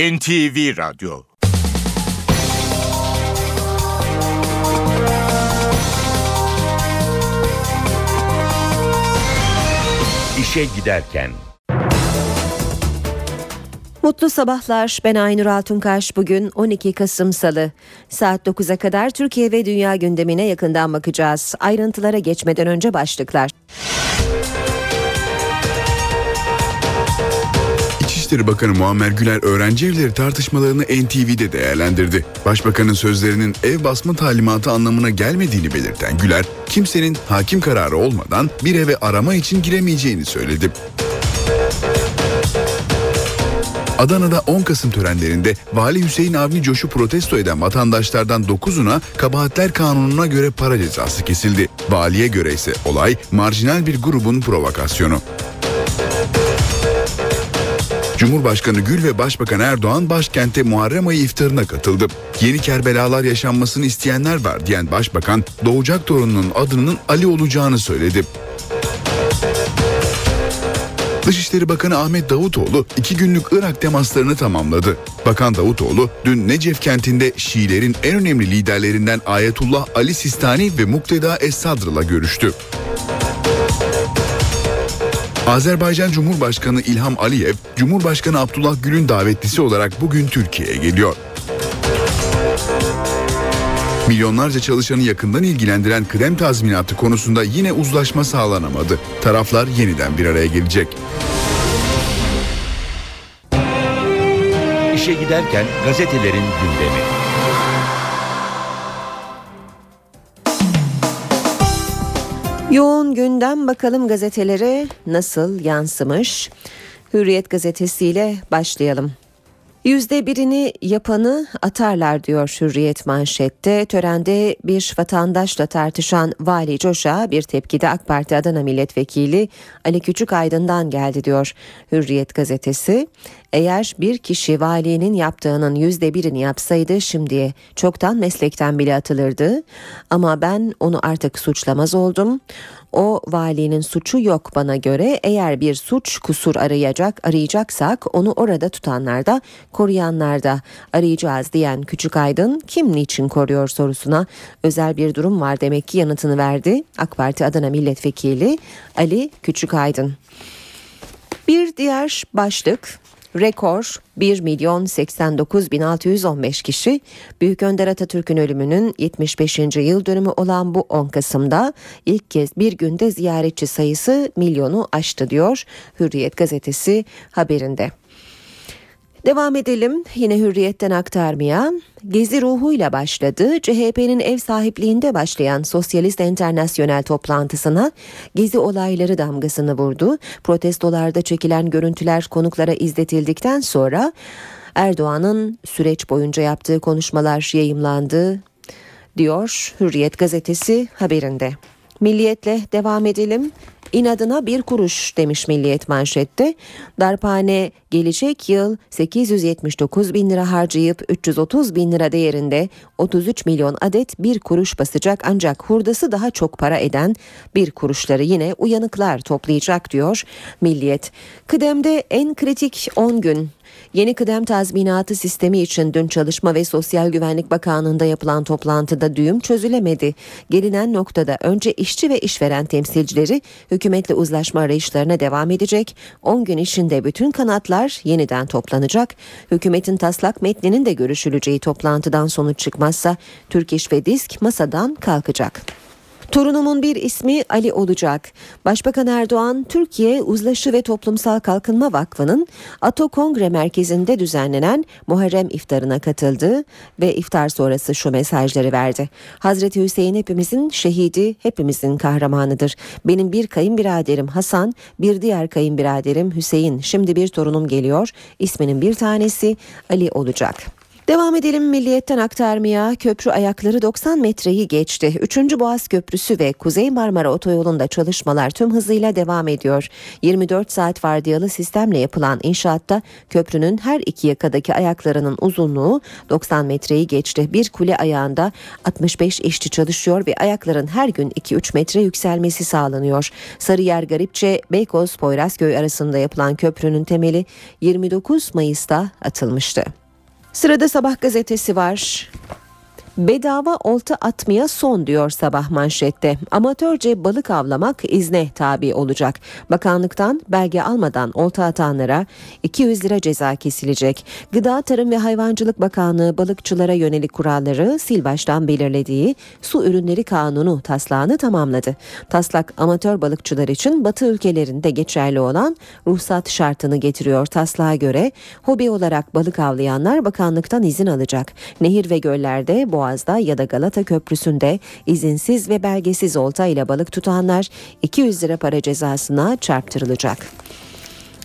NTV Radyo İşe Giderken Mutlu sabahlar. Ben Aynur Altunkaş. Bugün 12 Kasım Salı. Saat 9'a kadar Türkiye ve dünya gündemine yakından bakacağız. Ayrıntılara geçmeden önce başlıklar. İçişleri Bakanı Muammer Güler öğrenci evleri tartışmalarını NTV'de değerlendirdi. Başbakanın sözlerinin ev basma talimatı anlamına gelmediğini belirten Güler, kimsenin hakim kararı olmadan bir eve arama için giremeyeceğini söyledi. Adana'da 10 Kasım törenlerinde Vali Hüseyin Avni Coş'u protesto eden vatandaşlardan 9'una kabahatler kanununa göre para cezası kesildi. Valiye göre ise olay marjinal bir grubun provokasyonu. Cumhurbaşkanı Gül ve Başbakan Erdoğan başkente Muharrem ayı iftarına katıldı. Yeni Kerbelalar yaşanmasını isteyenler var diyen Başbakan doğacak torununun adının Ali olacağını söyledi. Dışişleri Bakanı Ahmet Davutoğlu iki günlük Irak temaslarını tamamladı. Bakan Davutoğlu dün Necef kentinde Şiilerin en önemli liderlerinden Ayetullah Ali Sistani ve Mukteda Es-Sadr'la görüştü. Azerbaycan Cumhurbaşkanı İlham Aliyev, Cumhurbaşkanı Abdullah Gül'ün davetlisi olarak bugün Türkiye'ye geliyor. Milyonlarca çalışanı yakından ilgilendiren kıdem tazminatı konusunda yine uzlaşma sağlanamadı. Taraflar yeniden bir araya gelecek. İşe giderken gazetelerin gündemi. Yoğun gündem bakalım gazetelere nasıl yansımış. Hürriyet gazetesiyle başlayalım. Yüzde birini yapanı atarlar diyor Hürriyet manşette. Törende bir vatandaşla tartışan Vali Coş'a bir tepkide AK Parti Adana Milletvekili Ali Küçük Aydın'dan geldi diyor Hürriyet gazetesi. Eğer bir kişi valinin yaptığının yüzde birini yapsaydı şimdiye çoktan meslekten bile atılırdı. Ama ben onu artık suçlamaz oldum. O valinin suçu yok bana göre. Eğer bir suç kusur arayacak arayacaksak onu orada tutanlarda, koruyanlarda arayacağız diyen Küçük Aydın kim niçin koruyor sorusuna özel bir durum var demek ki yanıtını verdi. AK Parti Adana Milletvekili Ali Küçük Aydın. Bir diğer başlık Rekor 1 milyon 89 bin 615 kişi Büyük Önder Atatürk'ün ölümünün 75. yıl dönümü olan bu 10 Kasım'da ilk kez bir günde ziyaretçi sayısı milyonu aştı diyor Hürriyet gazetesi haberinde. Devam edelim yine hürriyetten aktarmaya. Gezi ruhuyla başladı. CHP'nin ev sahipliğinde başlayan Sosyalist Enternasyonel toplantısına gezi olayları damgasını vurdu. Protestolarda çekilen görüntüler konuklara izletildikten sonra Erdoğan'ın süreç boyunca yaptığı konuşmalar yayımlandı diyor Hürriyet gazetesi haberinde. Milliyetle devam edelim. İnadına bir kuruş demiş Milliyet manşette. Darphane gelecek yıl 879 bin lira harcayıp 330 bin lira değerinde 33 milyon adet bir kuruş basacak ancak hurdası daha çok para eden bir kuruşları yine uyanıklar toplayacak diyor Milliyet. Kıdemde en kritik 10 gün Yeni kıdem tazminatı sistemi için dün Çalışma ve Sosyal Güvenlik Bakanlığı'nda yapılan toplantıda düğüm çözülemedi. Gelinen noktada önce işçi ve işveren temsilcileri hükümetle uzlaşma arayışlarına devam edecek. 10 gün içinde bütün kanatlar yeniden toplanacak. Hükümetin taslak metninin de görüşüleceği toplantıdan sonuç çıkmazsa Türk İş ve Disk masadan kalkacak. Torunumun bir ismi Ali olacak. Başbakan Erdoğan, Türkiye Uzlaşı ve Toplumsal Kalkınma Vakfı'nın Ato Kongre Merkezi'nde düzenlenen Muharrem iftarına katıldı ve iftar sonrası şu mesajları verdi. Hazreti Hüseyin hepimizin şehidi, hepimizin kahramanıdır. Benim bir kayınbiraderim Hasan, bir diğer kayınbiraderim Hüseyin. Şimdi bir torunum geliyor. İsminin bir tanesi Ali olacak. Devam edelim milliyetten aktarmaya. Köprü ayakları 90 metreyi geçti. 3. Boğaz Köprüsü ve Kuzey Marmara Otoyolu'nda çalışmalar tüm hızıyla devam ediyor. 24 saat vardiyalı sistemle yapılan inşaatta köprünün her iki yakadaki ayaklarının uzunluğu 90 metreyi geçti. Bir kule ayağında 65 işçi çalışıyor ve ayakların her gün 2-3 metre yükselmesi sağlanıyor. Sarıyer Garipçe Beykoz Poyrazköy arasında yapılan köprünün temeli 29 Mayıs'ta atılmıştı. Sırada sabah gazetesi var. Bedava olta atmaya son diyor sabah manşette. Amatörce balık avlamak izne tabi olacak. Bakanlıktan belge almadan olta atanlara 200 lira ceza kesilecek. Gıda Tarım ve Hayvancılık Bakanlığı balıkçılara yönelik kuralları sil baştan belirlediği su ürünleri kanunu taslağını tamamladı. Taslak amatör balıkçılar için batı ülkelerinde geçerli olan ruhsat şartını getiriyor. Taslağa göre hobi olarak balık avlayanlar bakanlıktan izin alacak. Nehir ve göllerde boğaz Boğaz'da ya da Galata Köprüsü'nde izinsiz ve belgesiz olta ile balık tutanlar 200 lira para cezasına çarptırılacak.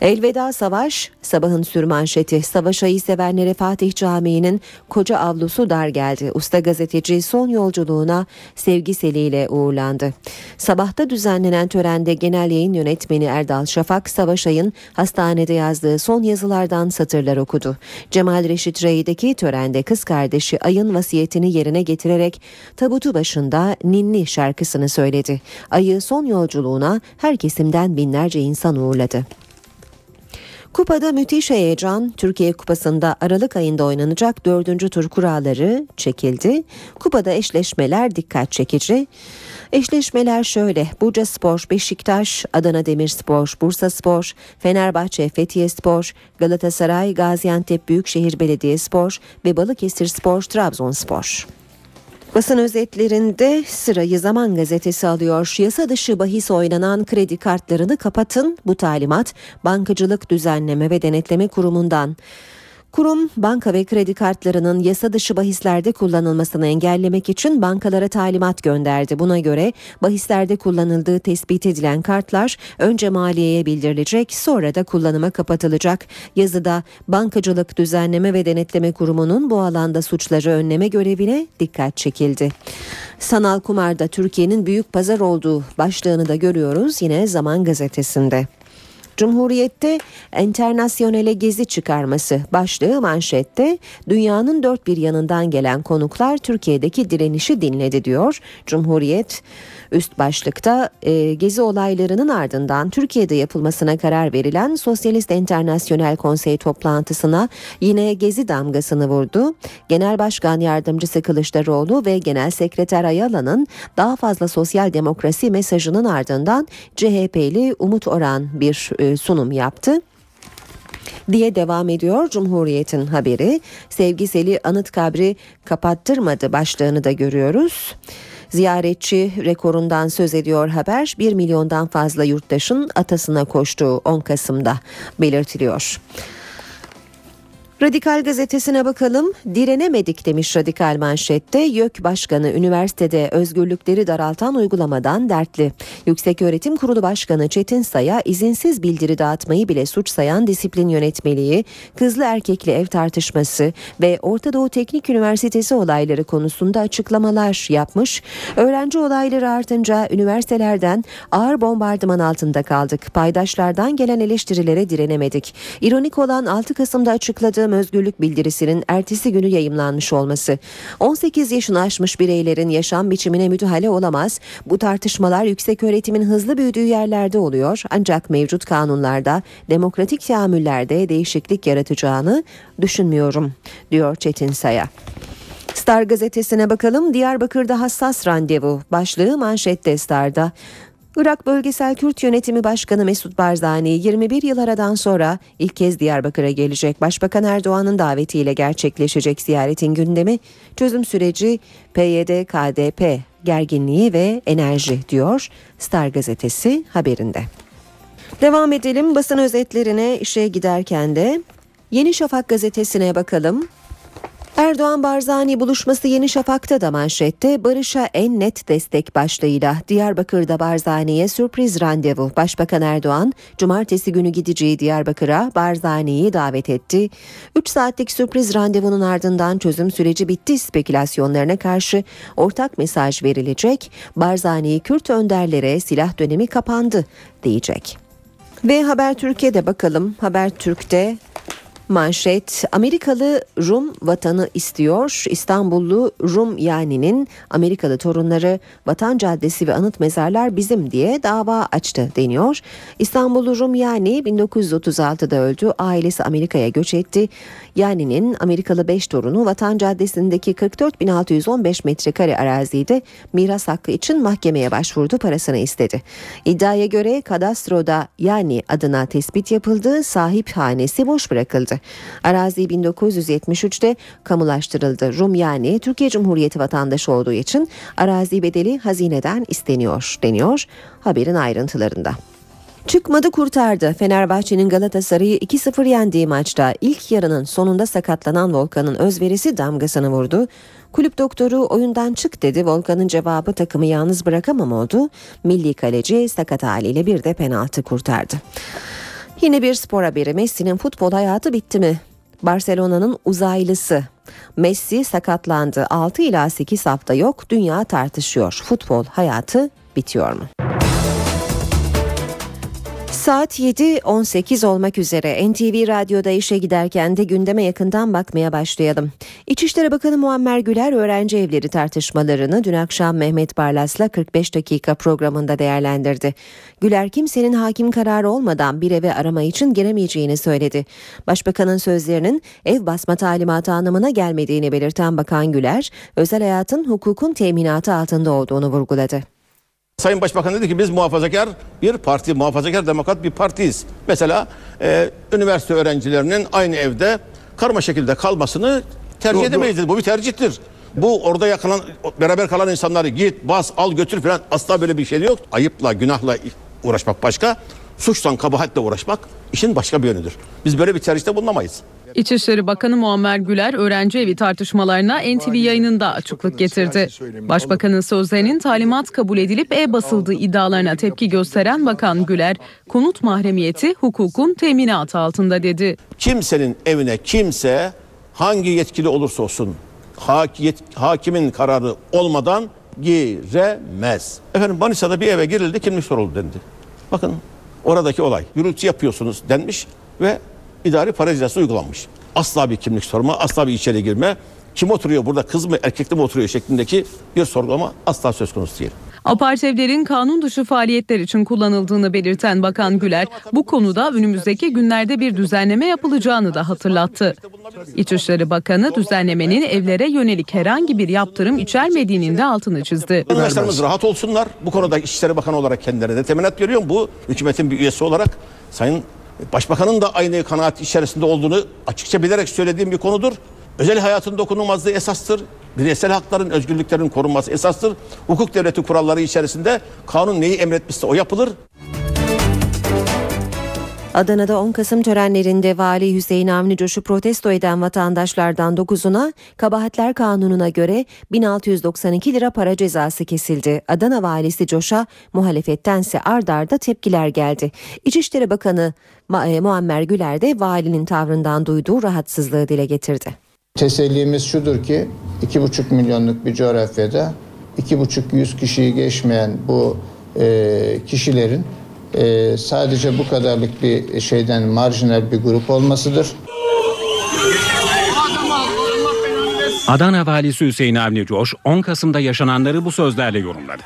Elveda Savaş, sabahın sürmanşeti Savaş ayı sevenlere Fatih Camii'nin koca avlusu dar geldi. Usta gazeteci son yolculuğuna sevgi seliyle uğurlandı. Sabahta düzenlenen törende genel yayın yönetmeni Erdal Şafak, Savaş ayın hastanede yazdığı son yazılardan satırlar okudu. Cemal Reşit Rey'deki törende kız kardeşi Ay'ın vasiyetini yerine getirerek tabutu başında Ninni şarkısını söyledi. Ayı son yolculuğuna her kesimden binlerce insan uğurladı. Kupada müthiş heyecan. Türkiye Kupası'nda Aralık ayında oynanacak dördüncü tur kuralları çekildi. Kupada eşleşmeler dikkat çekici. Eşleşmeler şöyle. Burca Spor, Beşiktaş, Adana Demirspor, Bursa Spor, Fenerbahçe, Fethiye Spor, Galatasaray, Gaziantep Büyükşehir Belediyespor ve Balıkesir Spor, Trabzonspor. Basın özetlerinde sırayı Zaman Gazetesi alıyor. Yasa dışı bahis oynanan kredi kartlarını kapatın. Bu talimat Bankacılık Düzenleme ve Denetleme Kurumu'ndan. Kurum banka ve kredi kartlarının yasa dışı bahislerde kullanılmasını engellemek için bankalara talimat gönderdi. Buna göre bahislerde kullanıldığı tespit edilen kartlar önce maliyeye bildirilecek sonra da kullanıma kapatılacak. Yazıda Bankacılık Düzenleme ve Denetleme Kurumu'nun bu alanda suçları önleme görevine dikkat çekildi. Sanal kumarda Türkiye'nin büyük pazar olduğu başlığını da görüyoruz yine Zaman Gazetesi'nde. Cumhuriyette enternasyonele gezi çıkarması başlığı manşette dünyanın dört bir yanından gelen konuklar Türkiye'deki direnişi dinledi diyor. Cumhuriyet Üst başlıkta e, gezi olaylarının ardından Türkiye'de yapılmasına karar verilen Sosyalist Enternasyonel Konsey toplantısına yine gezi damgasını vurdu. Genel Başkan Yardımcısı Kılıçdaroğlu ve Genel Sekreter Ayala'nın daha fazla sosyal demokrasi mesajının ardından CHP'li Umut Oran bir e, sunum yaptı diye devam ediyor Cumhuriyet'in haberi. Sevgiseli anıt kabri kapattırmadı başlığını da görüyoruz. Ziyaretçi rekorundan söz ediyor haber 1 milyondan fazla yurttaşın atasına koştuğu 10 Kasım'da belirtiliyor. Radikal gazetesine bakalım. Direnemedik demiş Radikal manşette. YÖK Başkanı üniversitede özgürlükleri daraltan uygulamadan dertli. Yükseköğretim Kurulu Başkanı Çetin Say'a izinsiz bildiri dağıtmayı bile suç sayan disiplin yönetmeliği, kızlı erkekli ev tartışması ve Orta Doğu Teknik Üniversitesi olayları konusunda açıklamalar yapmış. Öğrenci olayları artınca üniversitelerden ağır bombardıman altında kaldık. Paydaşlardan gelen eleştirilere direnemedik. İronik olan 6 Kasım'da açıkladığım özgürlük bildirisinin ertesi günü yayımlanmış olması. 18 yaşını aşmış bireylerin yaşam biçimine müdahale olamaz. Bu tartışmalar yüksek öğretimin hızlı büyüdüğü yerlerde oluyor. Ancak mevcut kanunlarda demokratik teamüllerde değişiklik yaratacağını düşünmüyorum diyor Çetin Saya. Star gazetesine bakalım. Diyarbakır'da hassas randevu. Başlığı manşette Star'da. Irak Bölgesel Kürt Yönetimi Başkanı Mesut Barzani 21 yıl aradan sonra ilk kez Diyarbakır'a gelecek. Başbakan Erdoğan'ın davetiyle gerçekleşecek ziyaretin gündemi çözüm süreci PYD, KDP gerginliği ve enerji diyor Star gazetesi haberinde. Devam edelim basın özetlerine işe giderken de Yeni Şafak gazetesine bakalım. Er Erdoğan Barzani buluşması Yeni Şafak'ta da manşette Barış'a en net destek başlığıyla Diyarbakır'da Barzani'ye sürpriz randevu. Başbakan Erdoğan cumartesi günü gideceği Diyarbakır'a Barzani'yi davet etti. 3 saatlik sürpriz randevunun ardından çözüm süreci bitti spekülasyonlarına karşı ortak mesaj verilecek. Barzani Kürt önderlere silah dönemi kapandı diyecek. Ve Haber Türkiye'de bakalım. Haber Türk'te Manşet Amerikalı Rum vatanı istiyor. İstanbullu Rum Yani'nin Amerikalı torunları Vatan Caddesi ve anıt mezarlar bizim diye dava açtı deniyor. İstanbullu Rum Yani 1936'da öldü. Ailesi Amerika'ya göç etti. Yani'nin Amerikalı 5 torunu Vatan Caddesi'ndeki 44.615 metrekare arazide miras hakkı için mahkemeye başvurdu parasını istedi. İddiaya göre kadastroda Yani adına tespit yapıldı. Sahip hanesi boş bırakıldı. Arazi 1973'te kamulaştırıldı. Rum yani Türkiye Cumhuriyeti vatandaşı olduğu için arazi bedeli hazineden isteniyor deniyor haberin ayrıntılarında. Çıkmadı kurtardı. Fenerbahçe'nin Galatasaray'ı 2-0 yendiği maçta ilk yarının sonunda sakatlanan Volkan'ın özverisi damgasını vurdu. Kulüp doktoru oyundan çık dedi. Volkan'ın cevabı takımı yalnız bırakamam oldu. Milli kaleci sakat haliyle bir de penaltı kurtardı. Yine bir spor haberi. Messi'nin futbol hayatı bitti mi? Barcelona'nın uzaylısı Messi sakatlandı. 6 ila 8 hafta yok. Dünya tartışıyor. Futbol hayatı bitiyor mu? Saat 7.18 olmak üzere NTV Radyo'da işe giderken de gündeme yakından bakmaya başlayalım. İçişleri Bakanı Muammer Güler öğrenci evleri tartışmalarını dün akşam Mehmet Barlas'la 45 dakika programında değerlendirdi. Güler kimsenin hakim kararı olmadan bir eve arama için giremeyeceğini söyledi. Başbakanın sözlerinin ev basma talimatı anlamına gelmediğini belirten Bakan Güler, özel hayatın hukukun teminatı altında olduğunu vurguladı. Sayın Başbakan dedi ki biz muhafazakar bir parti, muhafazakar demokrat bir partiyiz. Mesela e, üniversite öğrencilerinin aynı evde karma şekilde kalmasını tercih Doğru, edemeyiz dedi. Bu bir tercihtir. Bu orada yakalan, beraber kalan insanları git, bas, al, götür falan asla böyle bir şey yok. Ayıpla, günahla uğraşmak başka. Suçtan, kabahatle uğraşmak işin başka bir yönüdür. Biz böyle bir tercihte bulunamayız. İçişleri Bakanı Muammer Güler öğrenci evi tartışmalarına NTV yayınında açıklık getirdi. Başbakanın sözlerinin talimat kabul edilip e-basıldığı iddialarına tepki gösteren Bakan Güler, konut mahremiyeti hukukun teminatı altında dedi. Kimsenin evine kimse hangi yetkili olursa olsun hak, yet, hakimin kararı olmadan giremez. Efendim Manisa'da bir eve girildi kimlik soruldu dendi. Bakın oradaki olay gürültü yapıyorsunuz denmiş ve idari para cezası uygulanmış. Asla bir kimlik sorma, asla bir içeri girme. Kim oturuyor burada kız mı erkek mi oturuyor şeklindeki bir sorgulama asla söz konusu değil. Apartevlerin kanun dışı faaliyetler için kullanıldığını belirten Bakan Güler, bu konuda önümüzdeki günlerde bir düzenleme yapılacağını da hatırlattı. İçişleri Bakanı düzenlemenin evlere yönelik herhangi bir yaptırım içermediğinin de altını çizdi. Üniversitelerimiz rahat olsunlar. Bu konuda İçişleri Bakanı olarak kendilerine de teminat veriyorum. Bu hükümetin bir üyesi olarak Sayın Başbakanın da aynı kanaat içerisinde olduğunu açıkça bilerek söylediğim bir konudur. Özel hayatın dokunulmazlığı esastır. Bireysel hakların, özgürlüklerin korunması esastır. Hukuk devleti kuralları içerisinde kanun neyi emretmişse o yapılır. Adana'da 10 Kasım törenlerinde Vali Hüseyin Avni Coş'u protesto eden vatandaşlardan 9'una Kabahatler Kanunu'na göre 1692 lira para cezası kesildi. Adana Valisi Coş'a muhalefettense ard arda tepkiler geldi. İçişleri Bakanı e, Muammer Güler de valinin tavrından duyduğu rahatsızlığı dile getirdi. Tesellimiz şudur ki 2,5 milyonluk bir coğrafyada 2,5-100 kişiyi geçmeyen bu e, kişilerin e, sadece bu kadarlık bir şeyden marjinal bir grup olmasıdır. Adana Valisi Hüseyin Avni Coş 10 Kasım'da yaşananları bu sözlerle yorumladı.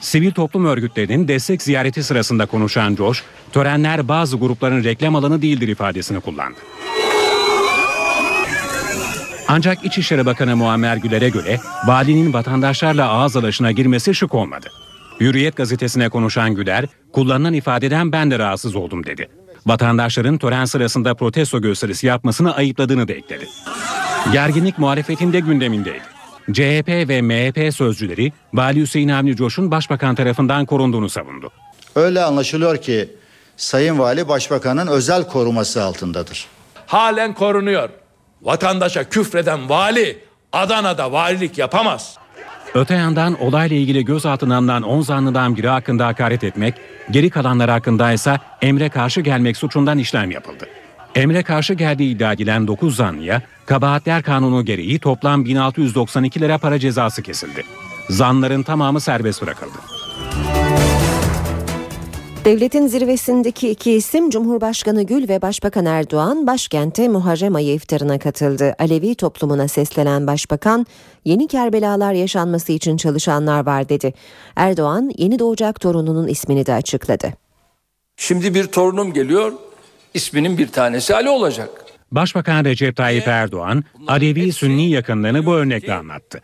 Sivil toplum örgütlerinin destek ziyareti sırasında konuşan Coş, törenler bazı grupların reklam alanı değildir ifadesini kullandı. Ancak İçişleri Bakanı Muammer Güler'e göre valinin vatandaşlarla ağız alışına girmesi şık olmadı. Hürriyet gazetesine konuşan Güler, kullanılan ifadeden ben de rahatsız oldum dedi. Vatandaşların tören sırasında protesto gösterisi yapmasını ayıpladığını da ekledi. Gerginlik muhalefetinde gündemindeydi. CHP ve MHP sözcüleri Vali Hüseyin Avni Coş'un başbakan tarafından korunduğunu savundu. Öyle anlaşılıyor ki Sayın Vali Başbakan'ın özel koruması altındadır. Halen korunuyor. Vatandaşa küfreden vali Adana'da valilik yapamaz. Öte yandan olayla ilgili gözaltına alınan 10 zanlıdan biri hakkında hakaret etmek, geri kalanlar hakkında ise emre karşı gelmek suçundan işlem yapıldı. Emre karşı geldiği iddia edilen 9 zanlıya kabahatler kanunu gereği toplam 1692 lira para cezası kesildi. Zanların tamamı serbest bırakıldı. Devletin zirvesindeki iki isim Cumhurbaşkanı Gül ve Başbakan Erdoğan başkente Muharrem ayı iftarına katıldı. Alevi toplumuna seslenen Başbakan yeni Kerbelalar yaşanması için çalışanlar var dedi. Erdoğan yeni doğacak torununun ismini de açıkladı. Şimdi bir torunum geliyor isminin bir tanesi Ali olacak. Başbakan Recep Tayyip Erdoğan, Alevi Sünni yakınlığını bu örnekle anlattı.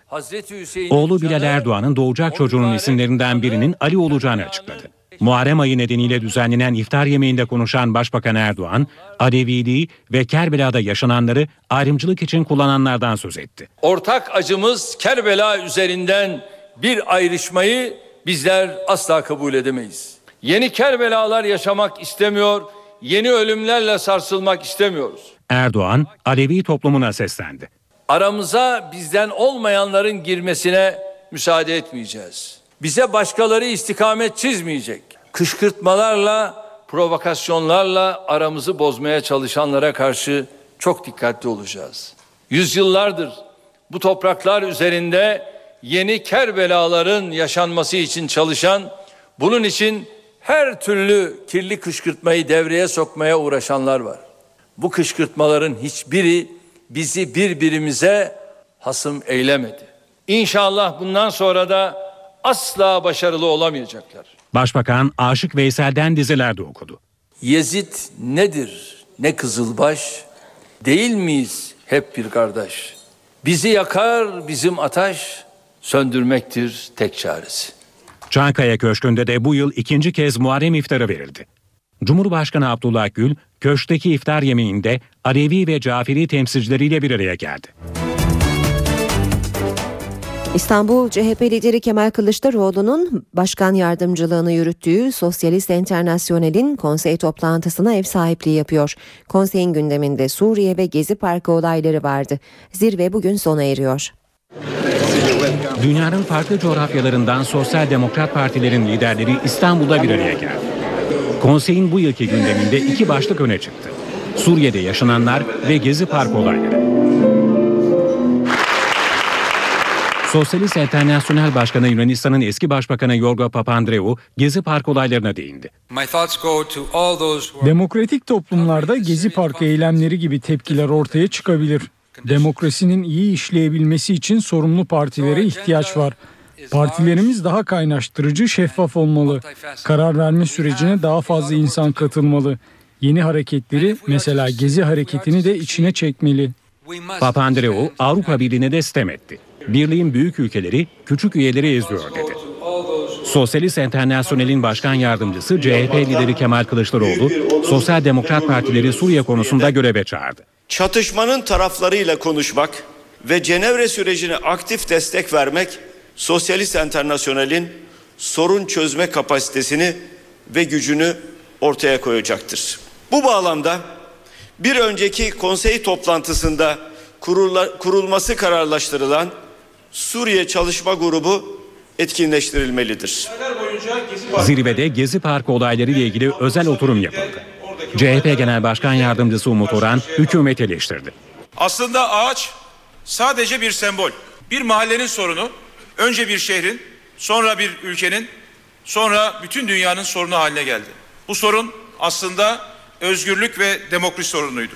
Oğlu Bilal Erdoğan'ın doğacak çocuğunun isimlerinden birinin Ali olacağını açıkladı. Muharrem ayı nedeniyle düzenlenen iftar yemeğinde konuşan Başbakan Erdoğan, Aleviliği ve Kerbela'da yaşananları ayrımcılık için kullananlardan söz etti. Ortak acımız Kerbela üzerinden bir ayrışmayı bizler asla kabul edemeyiz. Yeni Kerbelalar yaşamak istemiyor, yeni ölümlerle sarsılmak istemiyoruz. Erdoğan, Alevi toplumuna seslendi. Aramıza bizden olmayanların girmesine müsaade etmeyeceğiz. Bize başkaları istikamet çizmeyecek. Kışkırtmalarla, provokasyonlarla aramızı bozmaya çalışanlara karşı çok dikkatli olacağız. Yüzyıllardır bu topraklar üzerinde yeni Kerbelaların yaşanması için çalışan, bunun için her türlü kirli kışkırtmayı devreye sokmaya uğraşanlar var. Bu kışkırtmaların hiçbiri bizi birbirimize hasım eylemedi. İnşallah bundan sonra da asla başarılı olamayacaklar. Başbakan Aşık Veysel'den diziler de okudu. Yezid nedir ne kızılbaş değil miyiz hep bir kardeş? Bizi yakar bizim ataş söndürmektir tek çaresi. Çankaya Köşkü'nde de bu yıl ikinci kez Muharrem iftarı verildi. Cumhurbaşkanı Abdullah Gül, köşkteki iftar yemeğinde Alevi ve Caferi temsilcileriyle bir araya geldi. İstanbul CHP lideri Kemal Kılıçdaroğlu'nun başkan yardımcılığını yürüttüğü Sosyalist Enternasyonel'in konsey toplantısına ev sahipliği yapıyor. Konseyin gündeminde Suriye ve Gezi Parkı olayları vardı. Zirve bugün sona eriyor. Dünyanın farklı coğrafyalarından sosyal demokrat partilerin liderleri İstanbul'da bir araya geldi. Konseyin bu yılki gündeminde iki başlık öne çıktı. Suriye'de yaşananlar ve Gezi Park olayları. Sosyalist Enternasyonel Başkanı Yunanistan'ın eski başbakanı Yorgo Papandreou Gezi Park olaylarına değindi. Demokratik toplumlarda Gezi Parkı eylemleri gibi tepkiler ortaya çıkabilir. Demokrasinin iyi işleyebilmesi için sorumlu partilere ihtiyaç var. Partilerimiz daha kaynaştırıcı, şeffaf olmalı. Karar verme sürecine daha fazla insan katılmalı. Yeni hareketleri, mesela Gezi hareketini de içine çekmeli. Papandreou Avrupa Birliği'ne de sitem etti. Birliğin büyük ülkeleri küçük üyeleri eziyor dedi. Sosyalist Enternasyonel'in başkan yardımcısı CHP lideri Kemal Kılıçdaroğlu, Sosyal Demokrat Partileri Suriye konusunda göreve çağırdı. Çatışmanın taraflarıyla konuşmak ve Cenevre sürecine aktif destek vermek Sosyalist Enternasyonel'in sorun çözme kapasitesini ve gücünü ortaya koyacaktır. Bu bağlamda bir önceki konsey toplantısında kurulması kararlaştırılan Suriye Çalışma Grubu etkinleştirilmelidir. Zirvede Gezi Parkı olayları ile ilgili özel oturum yapıldı. CHP Genel Başkan Yardımcısı Umut Orhan hükümet eleştirdi. Aslında ağaç sadece bir sembol. Bir mahallenin sorunu önce bir şehrin, sonra bir ülkenin, sonra bütün dünyanın sorunu haline geldi. Bu sorun aslında özgürlük ve demokrasi sorunuydu.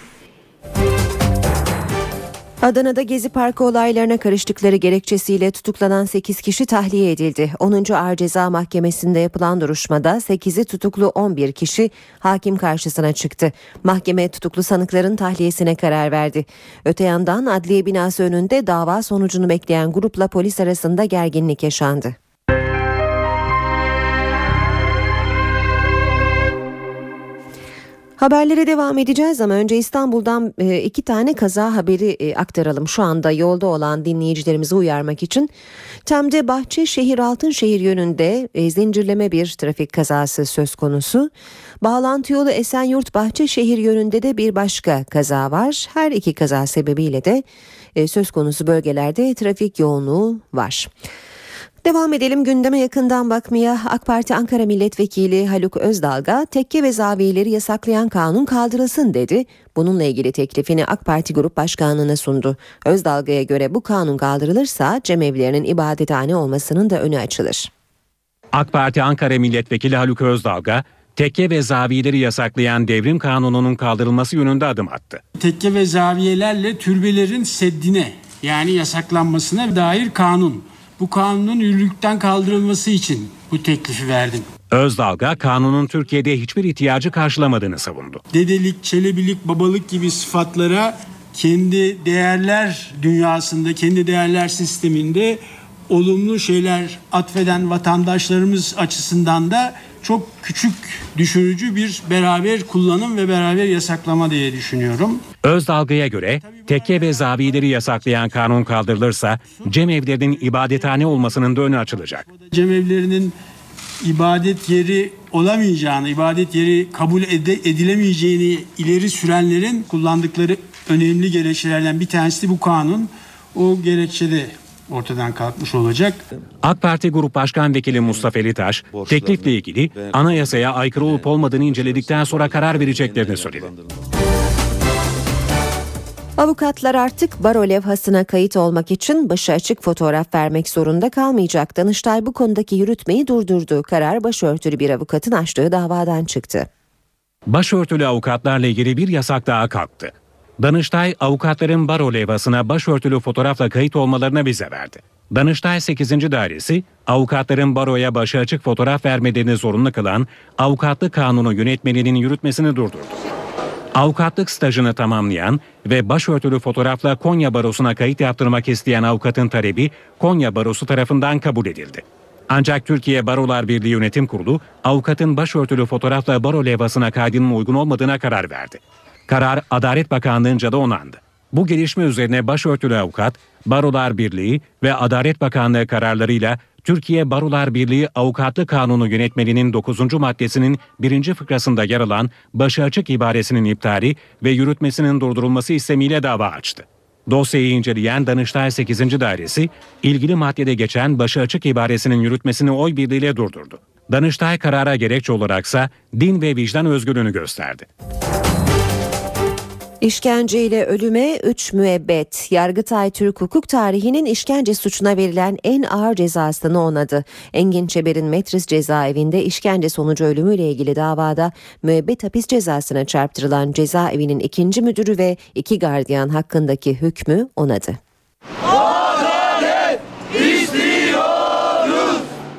Adana'da Gezi Parkı olaylarına karıştıkları gerekçesiyle tutuklanan 8 kişi tahliye edildi. 10. Ağır Ceza Mahkemesi'nde yapılan duruşmada 8'i tutuklu 11 kişi hakim karşısına çıktı. Mahkeme tutuklu sanıkların tahliyesine karar verdi. Öte yandan adliye binası önünde dava sonucunu bekleyen grupla polis arasında gerginlik yaşandı. Haberlere devam edeceğiz ama önce İstanbul'dan e, iki tane kaza haberi e, aktaralım. Şu anda yolda olan dinleyicilerimizi uyarmak için. Tem'de Bahçeşehir Altınşehir yönünde e, zincirleme bir trafik kazası söz konusu. Bağlantı yolu Esenyurt Bahçeşehir yönünde de bir başka kaza var. Her iki kaza sebebiyle de söz konusu bölgelerde trafik yoğunluğu var. Devam edelim gündeme yakından bakmaya. AK Parti Ankara Milletvekili Haluk Özdalga tekke ve zaviyeleri yasaklayan kanun kaldırılsın dedi. Bununla ilgili teklifini AK Parti Grup Başkanlığı'na sundu. Özdalga'ya göre bu kanun kaldırılırsa cemevlerinin ibadethane olmasının da önü açılır. AK Parti Ankara Milletvekili Haluk Özdalga, tekke ve zaviyeleri yasaklayan devrim kanununun kaldırılması yönünde adım attı. Tekke ve zaviyelerle türbelerin seddine yani yasaklanmasına dair kanun bu kanunun yürürlükten kaldırılması için bu teklifi verdim. Özdalga kanunun Türkiye'de hiçbir ihtiyacı karşılamadığını savundu. Dedelik, çelebilik, babalık gibi sıfatlara kendi değerler dünyasında, kendi değerler sisteminde olumlu şeyler atfeden vatandaşlarımız açısından da çok küçük düşürücü bir beraber kullanım ve beraber yasaklama diye düşünüyorum. Özdalga'ya göre tekke ve zaviyeleri yasaklayan kanun kaldırılırsa cemevlerinin ibadethane olmasının da önü açılacak. Cemevlerinin ibadet yeri olamayacağını, ibadet yeri kabul edilemeyeceğini ileri sürenlerin kullandıkları önemli gerekçelerden bir tanesi bu kanun. O gerekçede ortadan kalkmış olacak. AK Parti Grup Başkan Vekili Mustafa Elitaş teklifle ilgili anayasaya aykırı olup olmadığını inceledikten sonra karar vereceklerini söyledi. Avukatlar artık baro levhasına kayıt olmak için başı açık fotoğraf vermek zorunda kalmayacak. Danıştay bu konudaki yürütmeyi durdurdu. Karar başörtülü bir avukatın açtığı davadan çıktı. Başörtülü avukatlarla ilgili bir yasak daha kalktı. Danıştay avukatların baro levhasına başörtülü fotoğrafla kayıt olmalarına vize verdi. Danıştay 8. Dairesi avukatların baroya başı açık fotoğraf vermelerini zorunlu kılan avukatlık kanunu yönetmeliğinin yürütmesini durdurdu. Avukatlık stajını tamamlayan ve başörtülü fotoğrafla Konya Barosu'na kayıt yaptırmak isteyen avukatın talebi Konya Barosu tarafından kabul edildi. Ancak Türkiye Barolar Birliği Yönetim Kurulu avukatın başörtülü fotoğrafla baro levhasına kaydının uygun olmadığına karar verdi. Karar Adalet Bakanlığı'nca da onandı. Bu gelişme üzerine başörtülü avukat, Barolar Birliği ve Adalet Bakanlığı kararlarıyla Türkiye Barolar Birliği Avukatlık Kanunu yönetmeliğinin 9. maddesinin 1. fıkrasında yer alan başı açık ibaresinin iptali ve yürütmesinin durdurulması istemiyle dava açtı. Dosyayı inceleyen Danıştay 8. Dairesi, ilgili maddede geçen başı açık ibaresinin yürütmesini oy birliğiyle durdurdu. Danıştay karara gerekçe olaraksa din ve vicdan özgürlüğünü gösterdi. İşkenceyle ölüme 3 müebbet. Yargıtay Türk hukuk tarihinin işkence suçuna verilen en ağır cezasını onadı. Engin Çeber'in Metris cezaevinde işkence sonucu ölümüyle ilgili davada müebbet hapis cezasına çarptırılan cezaevinin ikinci müdürü ve iki gardiyan hakkındaki hükmü onadı.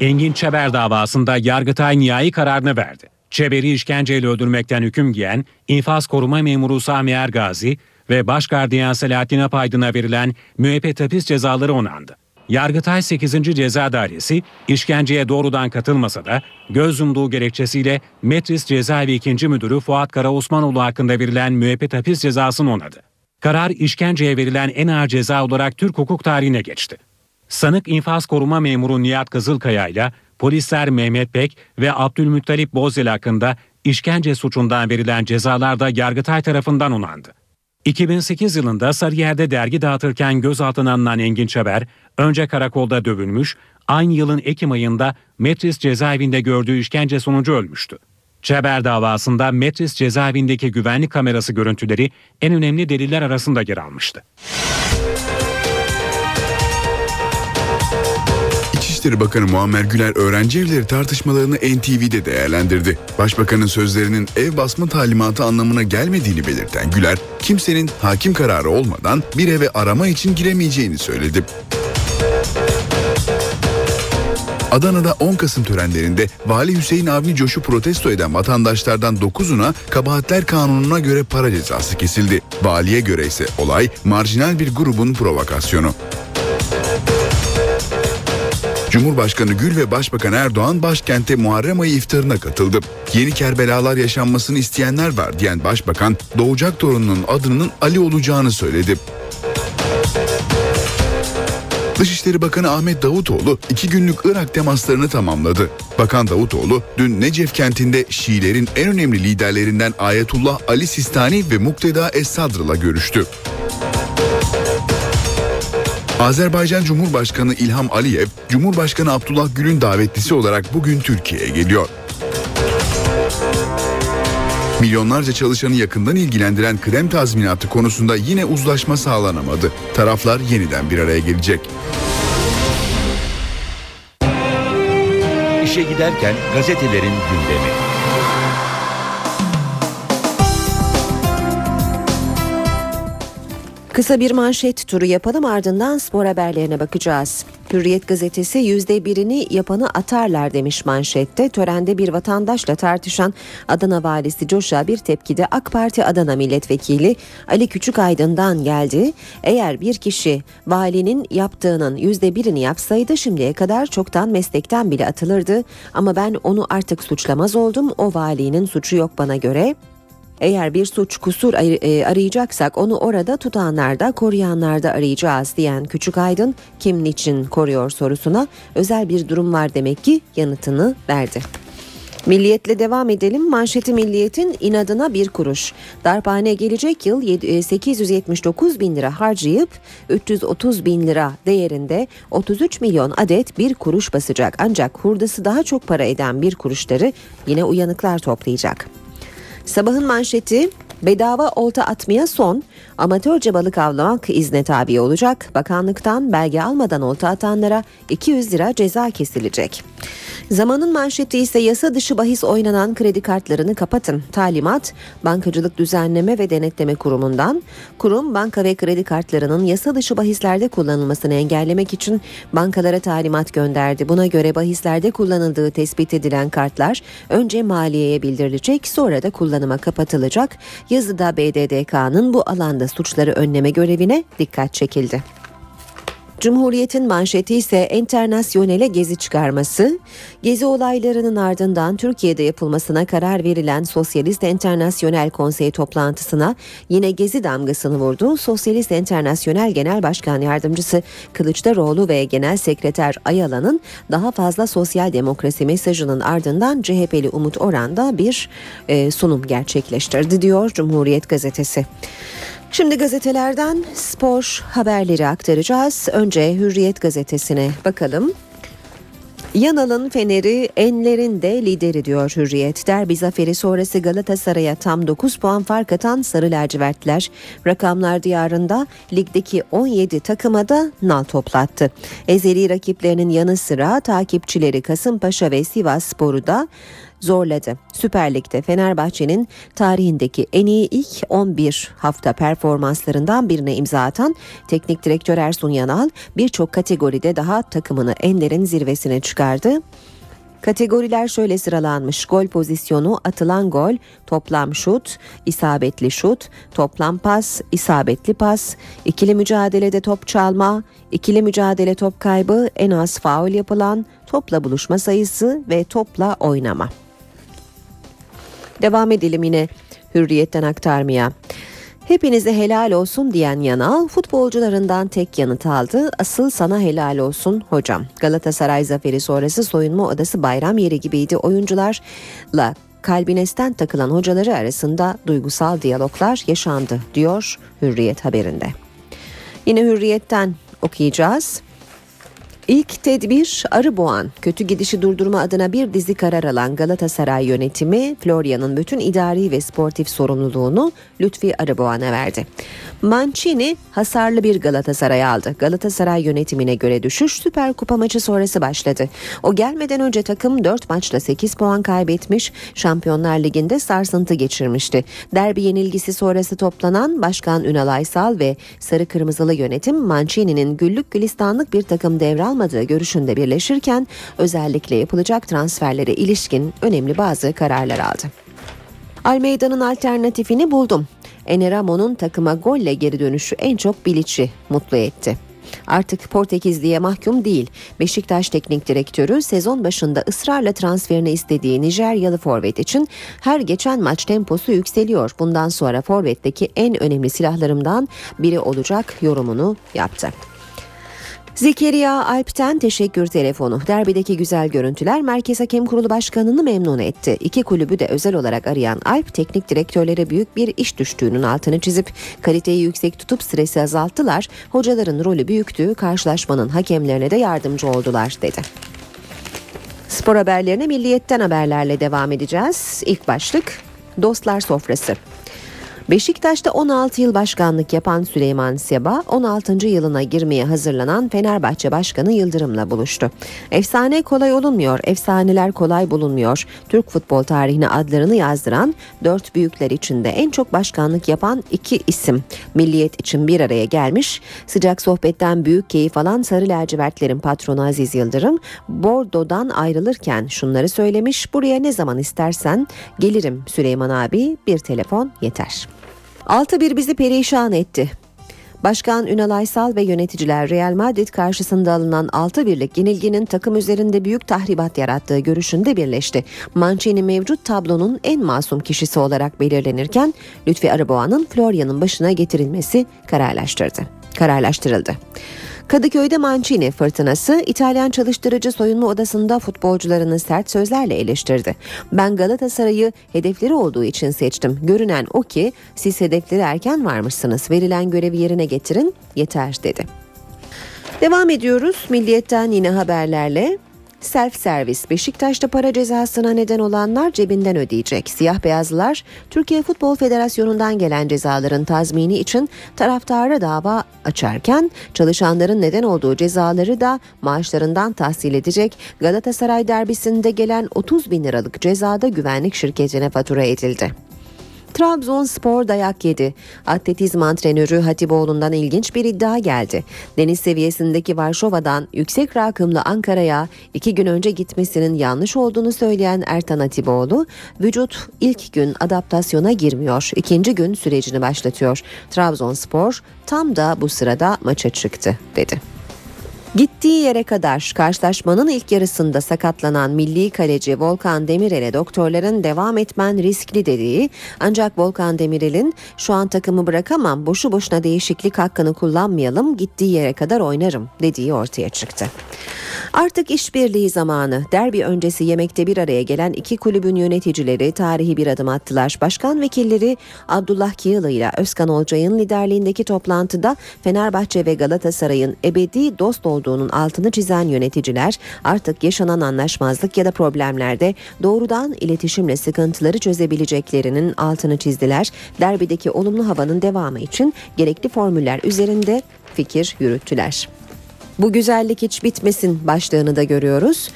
Engin Çeber davasında Yargıtay nihai kararını verdi. Çeberi işkenceyle öldürmekten hüküm giyen infaz koruma memuru Sami Ergazi ve baş gardiyan Selahattin Apaydın'a verilen müebbet hapis cezaları onandı. Yargıtay 8. Ceza Dairesi işkenceye doğrudan katılmasa da göz yumduğu gerekçesiyle Metris Cezaevi 2. Müdürü Fuat Kara Osmanoğlu hakkında verilen müebbet hapis cezasını onadı. Karar işkenceye verilen en ağır ceza olarak Türk hukuk tarihine geçti. Sanık infaz koruma memuru Nihat Kızılkaya ile polisler Mehmet Bek ve Abdülmuttalip Bozdel hakkında işkence suçundan verilen cezalar da Yargıtay tarafından onandı. 2008 yılında Sarıyer'de dergi dağıtırken gözaltına alınan Engin Çeber, önce karakolda dövülmüş, aynı yılın Ekim ayında Metris cezaevinde gördüğü işkence sonucu ölmüştü. Çeber davasında Metris cezaevindeki güvenlik kamerası görüntüleri en önemli deliller arasında yer almıştı. İçişleri Bakanı Muammer Güler öğrenci evleri tartışmalarını NTV'de değerlendirdi. Başbakanın sözlerinin ev basma talimatı anlamına gelmediğini belirten Güler, kimsenin hakim kararı olmadan bir eve arama için giremeyeceğini söyledi. Adana'da 10 Kasım törenlerinde Vali Hüseyin Avni Coş'u protesto eden vatandaşlardan 9'una kabahatler kanununa göre para cezası kesildi. Valiye göre ise olay marjinal bir grubun provokasyonu. Cumhurbaşkanı Gül ve Başbakan Erdoğan başkente Muharrem ayı iftarına katıldı. Yeni Kerbelalar yaşanmasını isteyenler var diyen Başbakan doğacak torununun adının Ali olacağını söyledi. Dışişleri Bakanı Ahmet Davutoğlu iki günlük Irak temaslarını tamamladı. Bakan Davutoğlu dün Necef kentinde Şiilerin en önemli liderlerinden Ayetullah Ali Sistani ve Mukteda Es-Sadr'la görüştü. Azerbaycan Cumhurbaşkanı İlham Aliyev, Cumhurbaşkanı Abdullah Gül'ün davetlisi olarak bugün Türkiye'ye geliyor. Milyonlarca çalışanı yakından ilgilendiren kıdem tazminatı konusunda yine uzlaşma sağlanamadı. Taraflar yeniden bir araya gelecek. İşe giderken gazetelerin gündemi. Kısa bir manşet turu yapalım ardından spor haberlerine bakacağız. Hürriyet gazetesi yüzde birini yapanı atarlar demiş manşette. Törende bir vatandaşla tartışan Adana valisi Coşa bir tepkide AK Parti Adana milletvekili Ali Küçükaydın'dan geldi. Eğer bir kişi valinin yaptığının yüzde birini yapsaydı şimdiye kadar çoktan meslekten bile atılırdı. Ama ben onu artık suçlamaz oldum. O valinin suçu yok bana göre. Eğer bir suç kusur e, arayacaksak onu orada tutanlarda koruyanlarda arayacağız diyen Küçük Aydın kim niçin koruyor sorusuna özel bir durum var demek ki yanıtını verdi. Milliyetle devam edelim. Manşeti Milliyet'in inadına bir kuruş. Darphane gelecek yıl 879 e, bin lira harcayıp 330 bin lira değerinde 33 milyon adet bir kuruş basacak. Ancak hurdası daha çok para eden bir kuruşları yine uyanıklar toplayacak. Sabahın manşeti bedava olta atmaya son, amatörce balık avlamak izne tabi olacak. Bakanlıktan belge almadan olta atanlara 200 lira ceza kesilecek. Zamanın manşeti ise yasa dışı bahis oynanan kredi kartlarını kapatın. Talimat Bankacılık Düzenleme ve Denetleme Kurumu'ndan. Kurum banka ve kredi kartlarının yasa dışı bahislerde kullanılmasını engellemek için bankalara talimat gönderdi. Buna göre bahislerde kullanıldığı tespit edilen kartlar önce maliyeye bildirilecek sonra da kullanıma kapatılacak. Yazıda BDDK'nın bu alanda suçları önleme görevine dikkat çekildi. Cumhuriyet'in manşeti ise enternasyonele gezi çıkarması. Gezi olaylarının ardından Türkiye'de yapılmasına karar verilen Sosyalist Enternasyonel Konsey toplantısına yine gezi damgasını vurdu. Sosyalist Enternasyonel Genel Başkan Yardımcısı Kılıçdaroğlu ve Genel Sekreter Ayala'nın daha fazla sosyal demokrasi mesajının ardından CHP'li Umut Oran'da bir e, sunum gerçekleştirdi diyor Cumhuriyet Gazetesi. Şimdi gazetelerden spor haberleri aktaracağız. Önce Hürriyet gazetesine bakalım. Yanal'ın Fener'i enlerin de lideri diyor Hürriyet. Derbi zaferi sonrası Galatasaray'a tam 9 puan fark atan Sarı Lacivertler rakamlar diyarında ligdeki 17 takıma da nal toplattı. Ezeli rakiplerinin yanı sıra takipçileri Kasımpaşa ve Sivas Sporu da zorladı. Süper Lig'de Fenerbahçe'nin tarihindeki en iyi ilk 11 hafta performanslarından birine imza atan teknik direktör Ersun Yanal birçok kategoride daha takımını enlerin zirvesine çıkardı. Kategoriler şöyle sıralanmış. Gol pozisyonu, atılan gol, toplam şut, isabetli şut, toplam pas, isabetli pas, ikili mücadelede top çalma, ikili mücadele top kaybı, en az faul yapılan, topla buluşma sayısı ve topla oynama. Devam edelim yine hürriyetten aktarmaya. Hepinize helal olsun diyen Yanal futbolcularından tek yanıt aldı. Asıl sana helal olsun hocam. Galatasaray zaferi sonrası soyunma odası bayram yeri gibiydi. Oyuncularla kalbinesten takılan hocaları arasında duygusal diyaloglar yaşandı diyor Hürriyet haberinde. Yine Hürriyet'ten okuyacağız. İlk tedbir Arıboğan. Kötü gidişi durdurma adına bir dizi karar alan Galatasaray yönetimi Florya'nın bütün idari ve sportif sorumluluğunu Lütfi Arıboğan'a verdi. Mancini hasarlı bir Galatasaray aldı. Galatasaray yönetimine göre düşüş Süper Kupa maçı sonrası başladı. O gelmeden önce takım 4 maçla 8 puan kaybetmiş, Şampiyonlar Ligi'nde sarsıntı geçirmişti. Derbi yenilgisi sonrası toplanan Başkan Ünal Aysal ve Sarı Kırmızılı yönetim Mancini'nin güllük gülistanlık bir takım devralmadığı görüşünde birleşirken özellikle yapılacak transferlere ilişkin önemli bazı kararlar aldı. Almeida'nın alternatifini buldum. Eneramo'nun takıma golle geri dönüşü en çok Bilic'i mutlu etti. Artık Portekizli'ye mahkum değil. Beşiktaş teknik direktörü sezon başında ısrarla transferini istediği Nijeryalı forvet için her geçen maç temposu yükseliyor. Bundan sonra forvetteki en önemli silahlarımdan biri olacak yorumunu yaptı. Zekeriya Alp'ten teşekkür telefonu. Derbideki güzel görüntüler Merkez Hakem Kurulu Başkanı'nı memnun etti. İki kulübü de özel olarak arayan Alp, teknik direktörlere büyük bir iş düştüğünün altını çizip kaliteyi yüksek tutup stresi azalttılar. Hocaların rolü büyüktü, karşılaşmanın hakemlerine de yardımcı oldular dedi. Spor haberlerine milliyetten haberlerle devam edeceğiz. İlk başlık Dostlar Sofrası. Beşiktaş'ta 16 yıl başkanlık yapan Süleyman Seba 16. yılına girmeye hazırlanan Fenerbahçe Başkanı Yıldırım'la buluştu. Efsane kolay olunmuyor, efsaneler kolay bulunmuyor. Türk futbol tarihine adlarını yazdıran dört büyükler içinde en çok başkanlık yapan iki isim milliyet için bir araya gelmiş. Sıcak sohbetten büyük keyif alan Sarı Lacivertlerin patronu Aziz Yıldırım, Bordo'dan ayrılırken şunları söylemiş. Buraya ne zaman istersen gelirim Süleyman abi bir telefon yeter. 6-1 bizi perişan etti. Başkan Ünal Aysal ve yöneticiler Real Madrid karşısında alınan 6-1'lik yenilginin takım üzerinde büyük tahribat yarattığı görüşünde birleşti. Mancini mevcut tablonun en masum kişisi olarak belirlenirken Lütfi Arıboğan'ın Florya'nın başına getirilmesi kararlaştırdı. kararlaştırıldı. Kadıköy'de Mancini fırtınası İtalyan çalıştırıcı soyunma odasında futbolcularını sert sözlerle eleştirdi. Ben Galatasaray'ı hedefleri olduğu için seçtim. Görünen o ki siz hedefleri erken varmışsınız. Verilen görevi yerine getirin yeter dedi. Devam ediyoruz Milliyet'ten yine haberlerle. Self servis Beşiktaş'ta para cezasına neden olanlar cebinden ödeyecek. Siyah beyazlılar Türkiye Futbol Federasyonu'ndan gelen cezaların tazmini için taraftara dava açarken çalışanların neden olduğu cezaları da maaşlarından tahsil edecek. Galatasaray derbisinde gelen 30 bin liralık cezada güvenlik şirketine fatura edildi. Trabzonspor dayak yedi. Atletizm antrenörü Hatipoğlu'ndan ilginç bir iddia geldi. Deniz seviyesindeki Varşova'dan yüksek rakımlı Ankara'ya iki gün önce gitmesinin yanlış olduğunu söyleyen Ertan Hatipoğlu, vücut ilk gün adaptasyona girmiyor, ikinci gün sürecini başlatıyor. Trabzonspor tam da bu sırada maça çıktı dedi. Gittiği yere kadar karşılaşmanın ilk yarısında sakatlanan milli kaleci Volkan Demirel'e doktorların devam etmen riskli dediği ancak Volkan Demirel'in şu an takımı bırakamam boşu boşuna değişiklik hakkını kullanmayalım gittiği yere kadar oynarım dediği ortaya çıktı. Artık işbirliği zamanı. Derbi öncesi yemekte bir araya gelen iki kulübün yöneticileri tarihi bir adım attılar. Başkan vekilleri Abdullah Kiyılı ile Özkan Olcay'ın liderliğindeki toplantıda Fenerbahçe ve Galatasaray'ın ebedi dost olduğunun altını çizen yöneticiler artık yaşanan anlaşmazlık ya da problemlerde doğrudan iletişimle sıkıntıları çözebileceklerinin altını çizdiler. Derbideki olumlu havanın devamı için gerekli formüller üzerinde fikir yürüttüler. Bu güzellik hiç bitmesin başlığını da görüyoruz.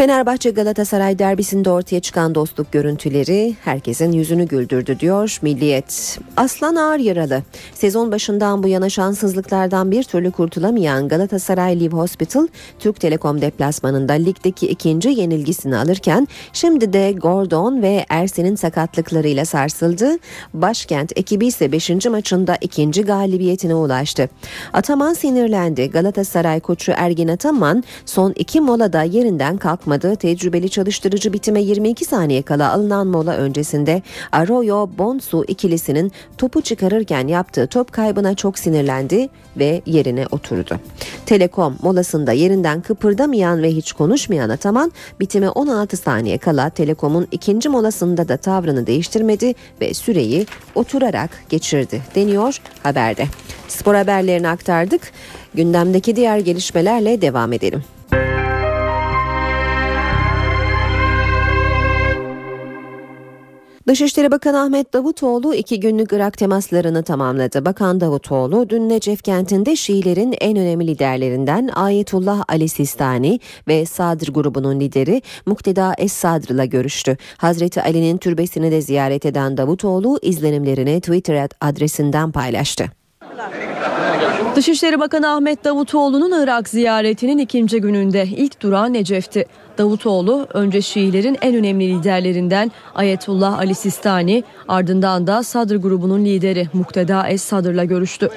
Fenerbahçe Galatasaray derbisinde ortaya çıkan dostluk görüntüleri herkesin yüzünü güldürdü diyor Milliyet. Aslan ağır yaralı. Sezon başından bu yana şanssızlıklardan bir türlü kurtulamayan Galatasaray Live Hospital Türk Telekom deplasmanında ligdeki ikinci yenilgisini alırken şimdi de Gordon ve Ersin'in sakatlıklarıyla sarsıldı. Başkent ekibi ise 5. maçında ikinci galibiyetine ulaştı. Ataman sinirlendi. Galatasaray koçu Ergin Ataman son iki molada yerinden kalkmadı yapmadı. Tecrübeli çalıştırıcı bitime 22 saniye kala alınan mola öncesinde Arroyo Bonsu ikilisinin topu çıkarırken yaptığı top kaybına çok sinirlendi ve yerine oturdu. Telekom molasında yerinden kıpırdamayan ve hiç konuşmayan Ataman bitime 16 saniye kala Telekom'un ikinci molasında da tavrını değiştirmedi ve süreyi oturarak geçirdi deniyor haberde. Spor haberlerini aktardık. Gündemdeki diğer gelişmelerle devam edelim. Dışişleri Bakanı Ahmet Davutoğlu iki günlük Irak temaslarını tamamladı. Bakan Davutoğlu dün Necef kentinde Şiilerin en önemli liderlerinden Ayetullah Ali Sistani ve Sadr grubunun lideri Mukteda Es-Sadr ile görüştü. Hazreti Ali'nin türbesini de ziyaret eden Davutoğlu izlenimlerini Twitter adresinden paylaştı. Dışişleri Bakanı Ahmet Davutoğlu'nun Irak ziyaretinin ikinci gününde ilk durağı Necef'ti. Davutoğlu önce Şiilerin en önemli liderlerinden Ayetullah Ali Sistani ardından da Sadr grubunun lideri Mukteda Es Sadr'la görüştü.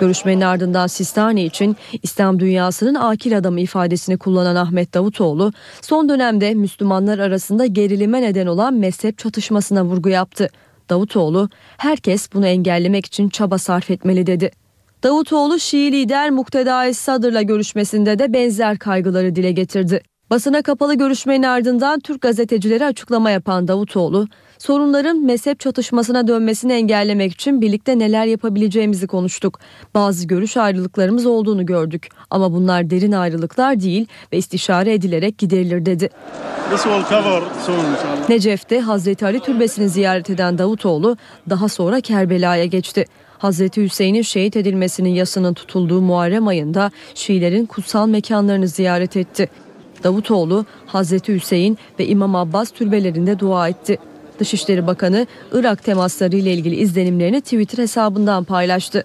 Görüşmenin ardından Sistani için İslam dünyasının akil adamı ifadesini kullanan Ahmet Davutoğlu son dönemde Müslümanlar arasında gerilime neden olan mezhep çatışmasına vurgu yaptı. Davutoğlu herkes bunu engellemek için çaba sarf etmeli dedi. Davutoğlu Şii lider Mukteda Es Sadr'la görüşmesinde de benzer kaygıları dile getirdi. Basına kapalı görüşmenin ardından Türk gazetecileri açıklama yapan Davutoğlu, sorunların mezhep çatışmasına dönmesini engellemek için birlikte neler yapabileceğimizi konuştuk. Bazı görüş ayrılıklarımız olduğunu gördük ama bunlar derin ayrılıklar değil ve istişare edilerek giderilir dedi. Necef'te Hazreti Ali Türbesi'ni ziyaret eden Davutoğlu daha sonra Kerbela'ya geçti. Hazreti Hüseyin'in şehit edilmesinin yasının tutulduğu Muharrem ayında Şiilerin kutsal mekanlarını ziyaret etti. Davutoğlu, Hazreti Hüseyin ve İmam Abbas türbelerinde dua etti. Dışişleri Bakanı Irak temasları ile ilgili izlenimlerini Twitter hesabından paylaştı.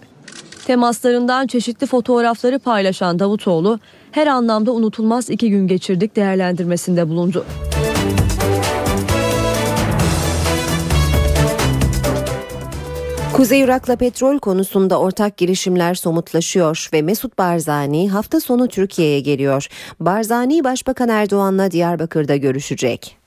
Temaslarından çeşitli fotoğrafları paylaşan Davutoğlu, her anlamda unutulmaz iki gün geçirdik değerlendirmesinde bulundu. Kuzey Irak'la petrol konusunda ortak girişimler somutlaşıyor ve Mesut Barzani hafta sonu Türkiye'ye geliyor. Barzani Başbakan Erdoğan'la Diyarbakır'da görüşecek.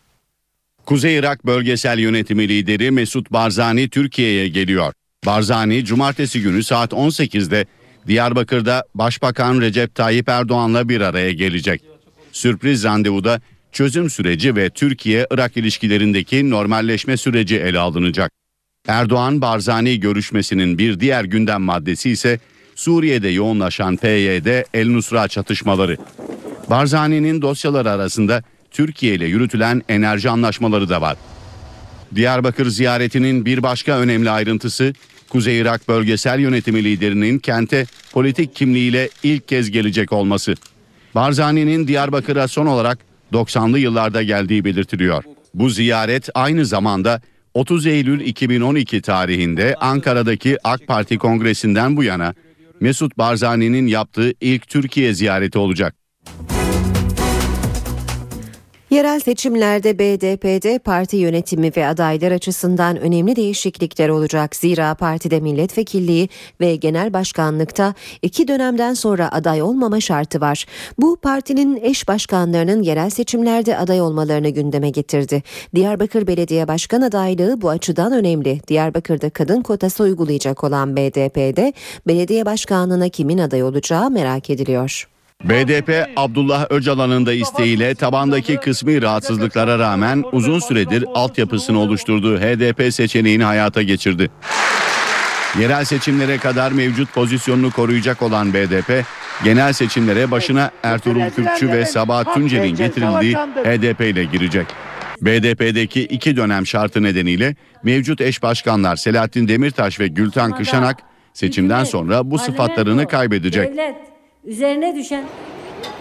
Kuzey Irak Bölgesel Yönetimi Lideri Mesut Barzani Türkiye'ye geliyor. Barzani cumartesi günü saat 18'de Diyarbakır'da Başbakan Recep Tayyip Erdoğan'la bir araya gelecek. Sürpriz randevuda çözüm süreci ve Türkiye-Irak ilişkilerindeki normalleşme süreci ele alınacak. Erdoğan Barzani görüşmesinin bir diğer gündem maddesi ise Suriye'de yoğunlaşan PYD El Nusra çatışmaları. Barzani'nin dosyaları arasında Türkiye ile yürütülen enerji anlaşmaları da var. Diyarbakır ziyaretinin bir başka önemli ayrıntısı Kuzey Irak Bölgesel Yönetimi liderinin kente politik kimliğiyle ilk kez gelecek olması. Barzani'nin Diyarbakır'a son olarak 90'lı yıllarda geldiği belirtiliyor. Bu ziyaret aynı zamanda 30 Eylül 2012 tarihinde Ankara'daki AK Parti Kongresi'nden bu yana Mesut Barzani'nin yaptığı ilk Türkiye ziyareti olacak. Yerel seçimlerde BDP'de parti yönetimi ve adaylar açısından önemli değişiklikler olacak. Zira partide milletvekilliği ve genel başkanlıkta iki dönemden sonra aday olmama şartı var. Bu partinin eş başkanlarının yerel seçimlerde aday olmalarını gündeme getirdi. Diyarbakır Belediye Başkan adaylığı bu açıdan önemli. Diyarbakır'da kadın kotası uygulayacak olan BDP'de belediye başkanlığına kimin aday olacağı merak ediliyor. BDP Abdullah Öcalan'ın da isteğiyle tabandaki kısmi rahatsızlıklara rağmen uzun süredir altyapısını oluşturduğu HDP seçeneğini hayata geçirdi. Yerel seçimlere kadar mevcut pozisyonunu koruyacak olan BDP, genel seçimlere başına Ertuğrul Kürkçü ve Sabahat Tuncel'in getirildiği HDP ile girecek. BDP'deki iki dönem şartı nedeniyle mevcut eş başkanlar Selahattin Demirtaş ve Gülten Kışanak seçimden sonra bu sıfatlarını kaybedecek. Üzerine düşen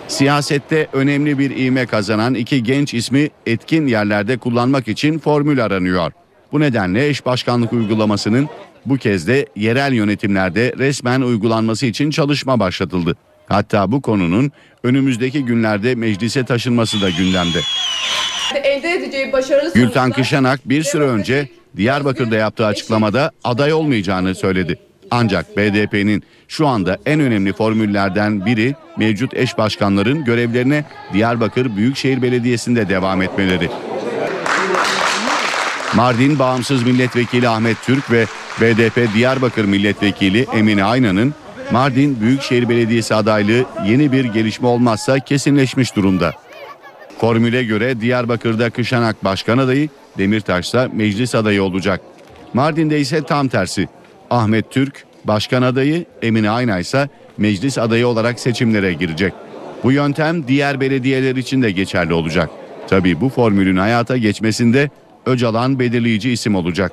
Siyasette önemli bir ivme kazanan iki genç ismi etkin yerlerde kullanmak için formül aranıyor. Bu nedenle eş başkanlık uygulamasının bu kez de yerel yönetimlerde resmen uygulanması için çalışma başlatıldı. Hatta bu konunun önümüzdeki günlerde meclise taşınması da gündemde. elde edeceği başarılı Gülten Kışanak bir süre önce Diyarbakır'da yaptığı açıklamada aday olmayacağını söyledi. Ancak BDP'nin şu anda en önemli formüllerden biri mevcut eş başkanların görevlerine Diyarbakır Büyükşehir Belediyesi'nde devam etmeleri. Mardin Bağımsız Milletvekili Ahmet Türk ve BDP Diyarbakır Milletvekili Emine Aynan'ın Mardin Büyükşehir Belediyesi adaylığı yeni bir gelişme olmazsa kesinleşmiş durumda. Formüle göre Diyarbakır'da Kışanak başkan adayı, Demirtaş'ta meclis adayı olacak. Mardin'de ise tam tersi. Ahmet Türk başkan adayı, Emine Ayna ise meclis adayı olarak seçimlere girecek. Bu yöntem diğer belediyeler için de geçerli olacak. Tabii bu formülün hayata geçmesinde Öcalan belirleyici isim olacak.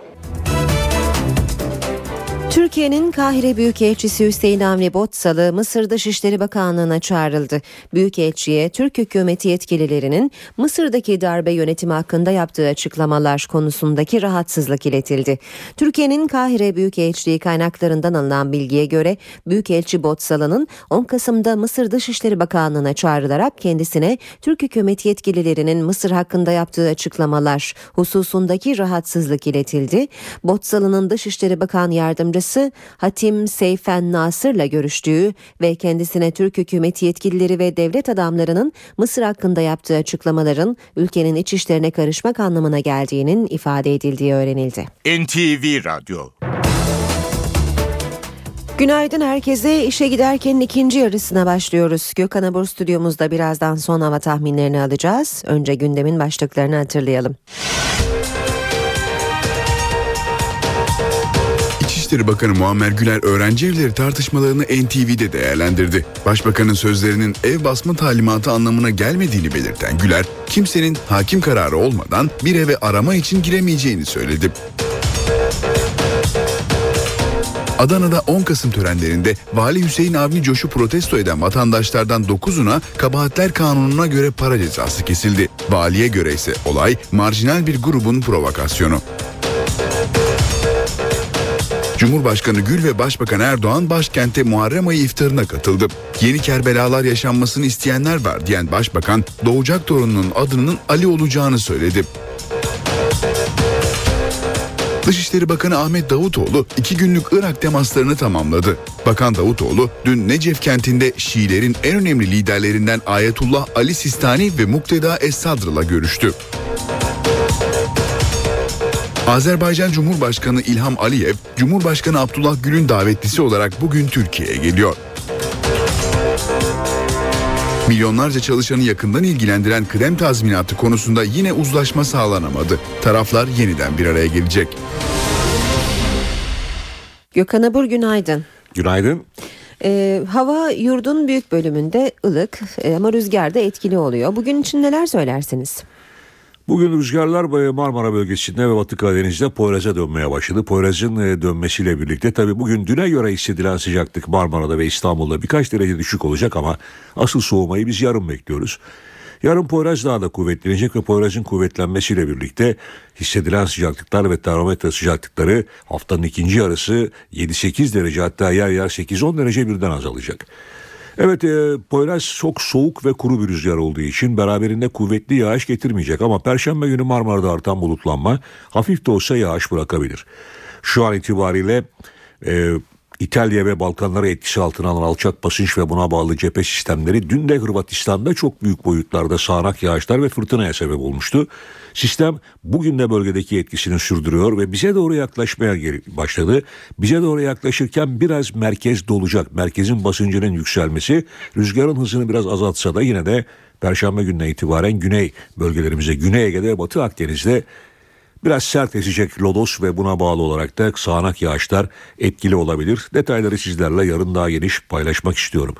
Türkiye Türkiye'nin Kahire Büyükelçisi Hüseyin Avni Botsalı Mısır Dışişleri Bakanlığı'na çağrıldı. Büyükelçiye Türk hükümeti yetkililerinin Mısır'daki darbe yönetimi hakkında yaptığı açıklamalar konusundaki rahatsızlık iletildi. Türkiye'nin Kahire Büyükelçiliği kaynaklarından alınan bilgiye göre Büyükelçi Botsalı'nın 10 Kasım'da Mısır Dışişleri Bakanlığı'na çağrılarak kendisine Türk hükümeti yetkililerinin Mısır hakkında yaptığı açıklamalar hususundaki rahatsızlık iletildi. Botsalı'nın Dışişleri Bakan Yardımcısı Hatim Seyfen Nasır'la görüştüğü ve kendisine Türk hükümeti yetkilileri ve devlet adamlarının Mısır hakkında yaptığı açıklamaların ülkenin iç işlerine karışmak anlamına geldiğinin ifade edildiği öğrenildi. NTV Radyo Günaydın herkese. İşe giderken ikinci yarısına başlıyoruz. Gökhan Abur stüdyomuzda birazdan son hava tahminlerini alacağız. Önce gündemin başlıklarını hatırlayalım. İçişleri Bakanı Muammer Güler öğrenci evleri tartışmalarını NTV'de değerlendirdi. Başbakanın sözlerinin ev basma talimatı anlamına gelmediğini belirten Güler, kimsenin hakim kararı olmadan bir eve arama için giremeyeceğini söyledi. Adana'da 10 Kasım törenlerinde Vali Hüseyin Avni Coş'u protesto eden vatandaşlardan 9'una kabahatler kanununa göre para cezası kesildi. Valiye göre ise olay marjinal bir grubun provokasyonu. Cumhurbaşkanı Gül ve Başbakan Erdoğan başkente Muharrem ayı iftarına katıldı. Yeni Kerbelalar yaşanmasını isteyenler var diyen Başbakan doğacak torununun adının Ali olacağını söyledi. Dışişleri Bakanı Ahmet Davutoğlu iki günlük Irak temaslarını tamamladı. Bakan Davutoğlu dün Necef kentinde Şiilerin en önemli liderlerinden Ayetullah Ali Sistani ve Mukteda Es-Sadr'la görüştü. Azerbaycan Cumhurbaşkanı İlham Aliyev, Cumhurbaşkanı Abdullah Gül'ün davetlisi olarak bugün Türkiye'ye geliyor. Milyonlarca çalışanı yakından ilgilendiren kıdem tazminatı konusunda yine uzlaşma sağlanamadı. Taraflar yeniden bir araya gelecek. Gökhan Abur günaydın. Günaydın. Ee, hava yurdun büyük bölümünde ılık e, ama rüzgar da etkili oluyor. Bugün için neler söylersiniz? Bugün rüzgarlar Marmara bölgesinde ve Batı Karadeniz'de Poyraz'a dönmeye başladı. Poyraz'ın e, dönmesiyle birlikte tabii bugün düne göre hissedilen sıcaklık Marmara'da ve İstanbul'da birkaç derece düşük olacak ama asıl soğumayı biz yarın bekliyoruz. Yarın Poyraz daha da kuvvetlenecek ve Poyraz'ın kuvvetlenmesiyle birlikte hissedilen sıcaklıklar ve termometre sıcaklıkları haftanın ikinci yarısı 7-8 derece hatta yer yer 8-10 derece birden azalacak. Evet e, Poyraz çok soğuk ve kuru bir rüzgar olduğu için beraberinde kuvvetli yağış getirmeyecek ama Perşembe günü Marmara'da artan bulutlanma hafif de olsa yağış bırakabilir. Şu an itibariyle e, İtalya ve Balkanları etkisi altına alan alçak basınç ve buna bağlı cephe sistemleri dün de Hırvatistan'da çok büyük boyutlarda sağanak yağışlar ve fırtınaya sebep olmuştu. Sistem bugün de bölgedeki etkisini sürdürüyor ve bize doğru yaklaşmaya başladı. Bize doğru yaklaşırken biraz merkez dolacak. Merkezin basıncının yükselmesi rüzgarın hızını biraz azaltsa da yine de Perşembe gününe itibaren güney bölgelerimize, Güney Ege'de, Batı Akdeniz'de Biraz sert esecek lodos ve buna bağlı olarak da sağanak yağışlar etkili olabilir. Detayları sizlerle yarın daha geniş paylaşmak istiyorum.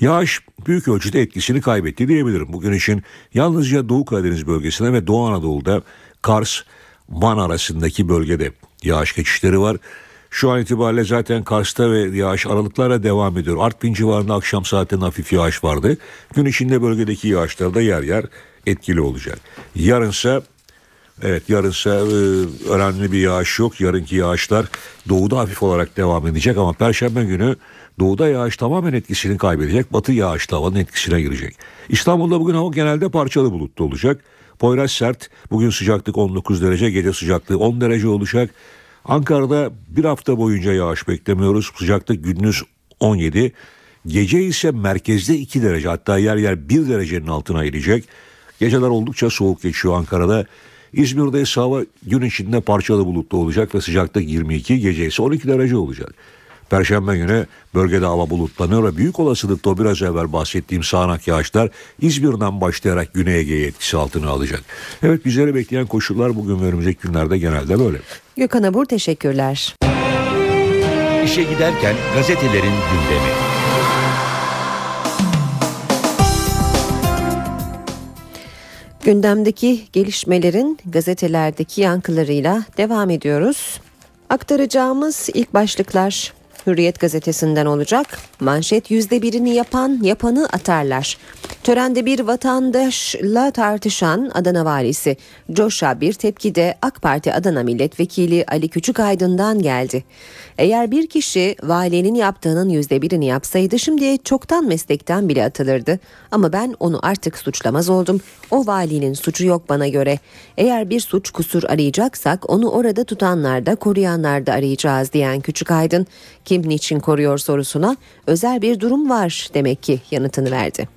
Yağış büyük ölçüde etkisini kaybetti diyebilirim. Bugün için yalnızca Doğu Karadeniz bölgesinde ve Doğu Anadolu'da Kars, Van arasındaki bölgede yağış geçişleri var. Şu an itibariyle zaten Kars'ta ve yağış aralıklarla devam ediyor. Artvin civarında akşam saatinde hafif yağış vardı. Gün içinde bölgedeki yağışlar da yer yer etkili olacak. Yarınsa Evet yarınsa e, önemli bir yağış yok. Yarınki yağışlar doğuda hafif olarak devam edecek ama perşembe günü doğuda yağış tamamen etkisini kaybedecek. Batı yağış havanın etkisine girecek. İstanbul'da bugün hava genelde parçalı bulutlu olacak. Poyraz sert. Bugün sıcaklık 19 derece, gece sıcaklığı 10 derece olacak. Ankara'da bir hafta boyunca yağış beklemiyoruz. Sıcaklık gündüz 17. Gece ise merkezde 2 derece hatta yer yer 1 derecenin altına inecek. Geceler oldukça soğuk geçiyor Ankara'da. İzmir'de ise hava gün içinde parçalı bulutlu olacak ve sıcaklık 22, gece ise 12 derece olacak. Perşembe günü bölgede hava bulutlanıyor ve büyük olasılıkla o biraz evvel bahsettiğim sağanak yağışlar İzmir'den başlayarak Güney Ege'ye etkisi altına alacak. Evet bizleri bekleyen koşullar bugün ve önümüzdeki günlerde genelde böyle. Gökhan Abur teşekkürler. İşe giderken gazetelerin gündemi. Gündemdeki gelişmelerin gazetelerdeki yankılarıyla devam ediyoruz. Aktaracağımız ilk başlıklar Hürriyet gazetesinden olacak. Manşet yüzde birini yapan yapanı atarlar. Törende bir vatandaşla tartışan Adana valisi Coşa bir tepki de AK Parti Adana Milletvekili Ali Küçükaydın'dan geldi. Eğer bir kişi valinin yaptığının yüzde birini yapsaydı şimdiye çoktan meslekten bile atılırdı. Ama ben onu artık suçlamaz oldum. O valinin suçu yok bana göre. Eğer bir suç kusur arayacaksak onu orada tutanlarda koruyanlarda arayacağız diyen Küçükaydın kim niçin koruyor sorusuna özel bir durum var demek ki yanıtını verdi.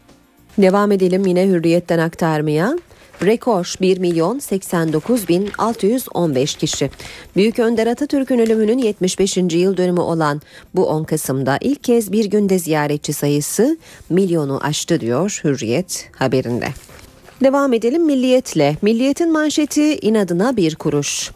Devam edelim yine hürriyetten aktarmaya. Rekor 1 milyon 89 bin 615 kişi. Büyük Önder Atatürk'ün ölümünün 75. yıl dönümü olan bu 10 Kasım'da ilk kez bir günde ziyaretçi sayısı milyonu aştı diyor Hürriyet haberinde. Devam edelim Milliyet'le. Milliyet'in manşeti inadına bir kuruş.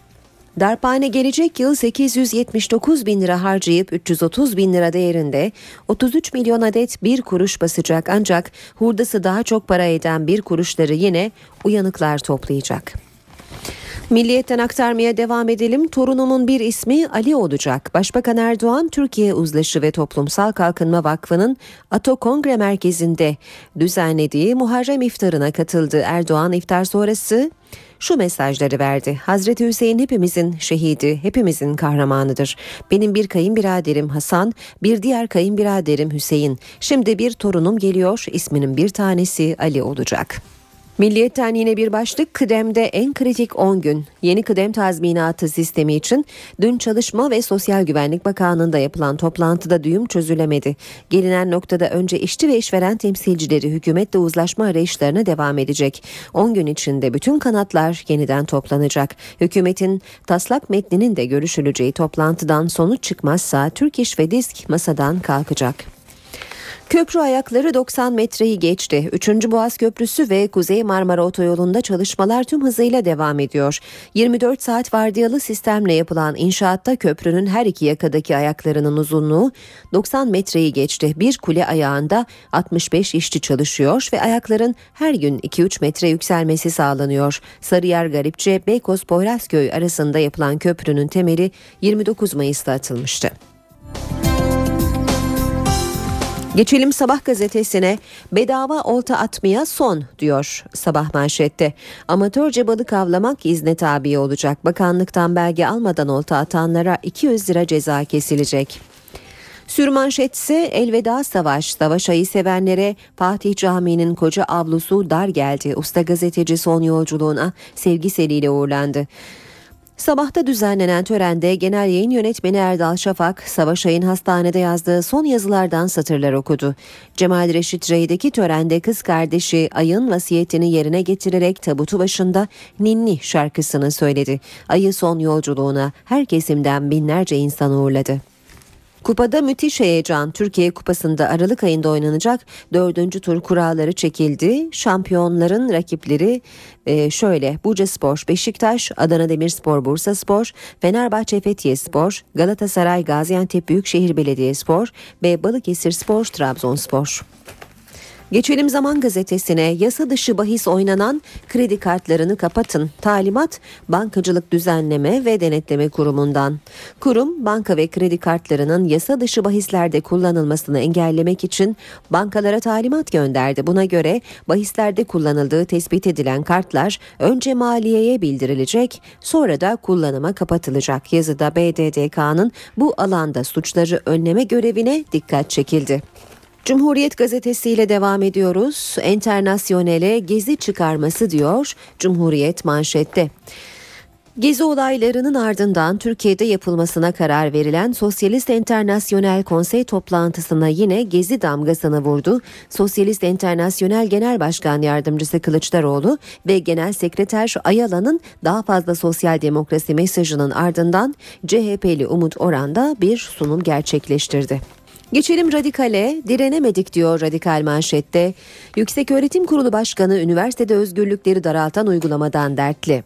Darphane gelecek yıl 879 bin lira harcayıp 330 bin lira değerinde 33 milyon adet bir kuruş basacak ancak hurdası daha çok para eden bir kuruşları yine uyanıklar toplayacak. Milliyetten aktarmaya devam edelim. Torunumun bir ismi Ali olacak. Başbakan Erdoğan Türkiye Uzlaşı ve Toplumsal Kalkınma Vakfı'nın Ato Kongre Merkezi'nde düzenlediği Muharrem iftarına katıldı. Erdoğan iftar sonrası şu mesajları verdi. Hazreti Hüseyin hepimizin şehidi, hepimizin kahramanıdır. Benim bir kayınbiraderim Hasan, bir diğer kayınbiraderim Hüseyin. Şimdi bir torunum geliyor, isminin bir tanesi Ali olacak. Milliyetten yine bir başlık kıdemde en kritik 10 gün. Yeni kıdem tazminatı sistemi için dün Çalışma ve Sosyal Güvenlik Bakanlığı'nda yapılan toplantıda düğüm çözülemedi. Gelinen noktada önce işçi ve işveren temsilcileri hükümetle uzlaşma arayışlarına devam edecek. 10 gün içinde bütün kanatlar yeniden toplanacak. Hükümetin taslak metninin de görüşüleceği toplantıdan sonuç çıkmazsa Türk İş ve Disk masadan kalkacak. Köprü ayakları 90 metreyi geçti. 3. Boğaz Köprüsü ve Kuzey Marmara Otoyolu'nda çalışmalar tüm hızıyla devam ediyor. 24 saat vardiyalı sistemle yapılan inşaatta köprünün her iki yakadaki ayaklarının uzunluğu 90 metreyi geçti. Bir kule ayağında 65 işçi çalışıyor ve ayakların her gün 2-3 metre yükselmesi sağlanıyor. Sarıyer Garipçe Beykoz Poyrazköy arasında yapılan köprünün temeli 29 Mayıs'ta atılmıştı. Geçelim Sabah gazetesine bedava olta atmaya son diyor sabah manşette. Amatörce balık avlamak izne tabi olacak. Bakanlıktan belge almadan olta atanlara 200 lira ceza kesilecek. Sürmanşet ise elveda savaş. Savaş ayı sevenlere Fatih Camii'nin koca avlusu dar geldi. Usta gazeteci son yolculuğuna sevgi uğurlandı. Sabahta düzenlenen törende Genel Yayın Yönetmeni Erdal Şafak, Savaş Ay'ın hastanede yazdığı son yazılardan satırlar okudu. Cemal Reşit Rey'deki törende kız kardeşi Ay'ın vasiyetini yerine getirerek tabutu başında Ninni şarkısını söyledi. Ay'ı son yolculuğuna her kesimden binlerce insan uğurladı. Kupada müthiş heyecan. Türkiye Kupası'nda Aralık ayında oynanacak dördüncü tur kuralları çekildi. Şampiyonların rakipleri e, şöyle Buca Spor, Beşiktaş, Adana Demirspor, Bursa Spor, Fenerbahçe Fethiye Spor, Galatasaray Gaziantep Büyükşehir Belediyespor ve Balıkesir Spor Trabzonspor. Geçelim Zaman Gazetesi'ne yasa dışı bahis oynanan kredi kartlarını kapatın. Talimat Bankacılık Düzenleme ve Denetleme Kurumu'ndan. Kurum banka ve kredi kartlarının yasa dışı bahislerde kullanılmasını engellemek için bankalara talimat gönderdi. Buna göre bahislerde kullanıldığı tespit edilen kartlar önce maliyeye bildirilecek sonra da kullanıma kapatılacak. Yazıda BDDK'nın bu alanda suçları önleme görevine dikkat çekildi. Cumhuriyet gazetesiyle devam ediyoruz. Enternasyonele gezi çıkarması diyor Cumhuriyet manşette. Gezi olaylarının ardından Türkiye'de yapılmasına karar verilen Sosyalist Enternasyonel Konsey toplantısına yine gezi damgasını vurdu. Sosyalist Enternasyonel Genel Başkan Yardımcısı Kılıçdaroğlu ve Genel Sekreter Ayala'nın daha fazla sosyal demokrasi mesajının ardından CHP'li Umut Oran'da bir sunum gerçekleştirdi. Geçelim radikale, direnemedik diyor radikal manşette. Yüksek Öğretim Kurulu Başkanı üniversitede özgürlükleri daraltan uygulamadan dertli.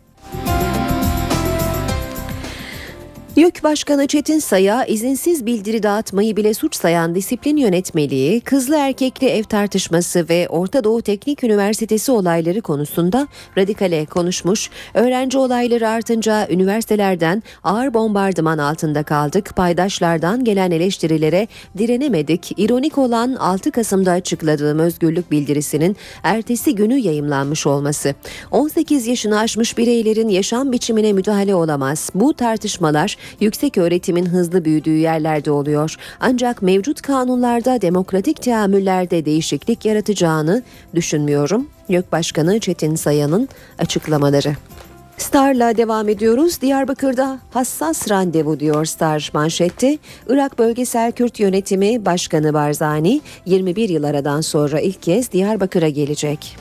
YÖK Başkanı Çetin Say'a izinsiz bildiri dağıtmayı bile suç sayan disiplin yönetmeliği, kızlı erkekli ev tartışması ve Orta Doğu Teknik Üniversitesi olayları konusunda radikale konuşmuş. Öğrenci olayları artınca üniversitelerden ağır bombardıman altında kaldık. Paydaşlardan gelen eleştirilere direnemedik. İronik olan 6 Kasım'da açıkladığım özgürlük bildirisinin ertesi günü yayımlanmış olması. 18 yaşını aşmış bireylerin yaşam biçimine müdahale olamaz. Bu tartışmalar yüksek öğretimin hızlı büyüdüğü yerlerde oluyor. Ancak mevcut kanunlarda demokratik teamüllerde değişiklik yaratacağını düşünmüyorum. YÖK Başkanı Çetin Sayan'ın açıklamaları. Star'la devam ediyoruz. Diyarbakır'da hassas randevu diyor Star manşette. Irak Bölgesel Kürt Yönetimi Başkanı Barzani 21 yıl aradan sonra ilk kez Diyarbakır'a gelecek.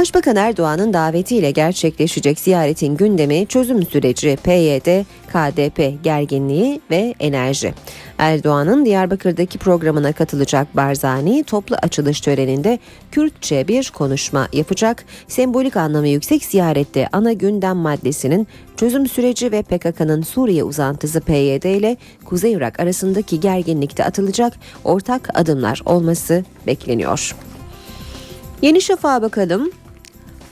Başbakan Erdoğan'ın davetiyle gerçekleşecek ziyaretin gündemi çözüm süreci, PYD, KDP gerginliği ve enerji. Erdoğan'ın Diyarbakır'daki programına katılacak Barzani toplu açılış töreninde Kürtçe bir konuşma yapacak. Sembolik anlamı yüksek ziyarette ana gündem maddesinin çözüm süreci ve PKK'nın Suriye uzantısı PYD ile Kuzey Irak arasındaki gerginlikte atılacak ortak adımlar olması bekleniyor. Yeni Şafak'a bakalım.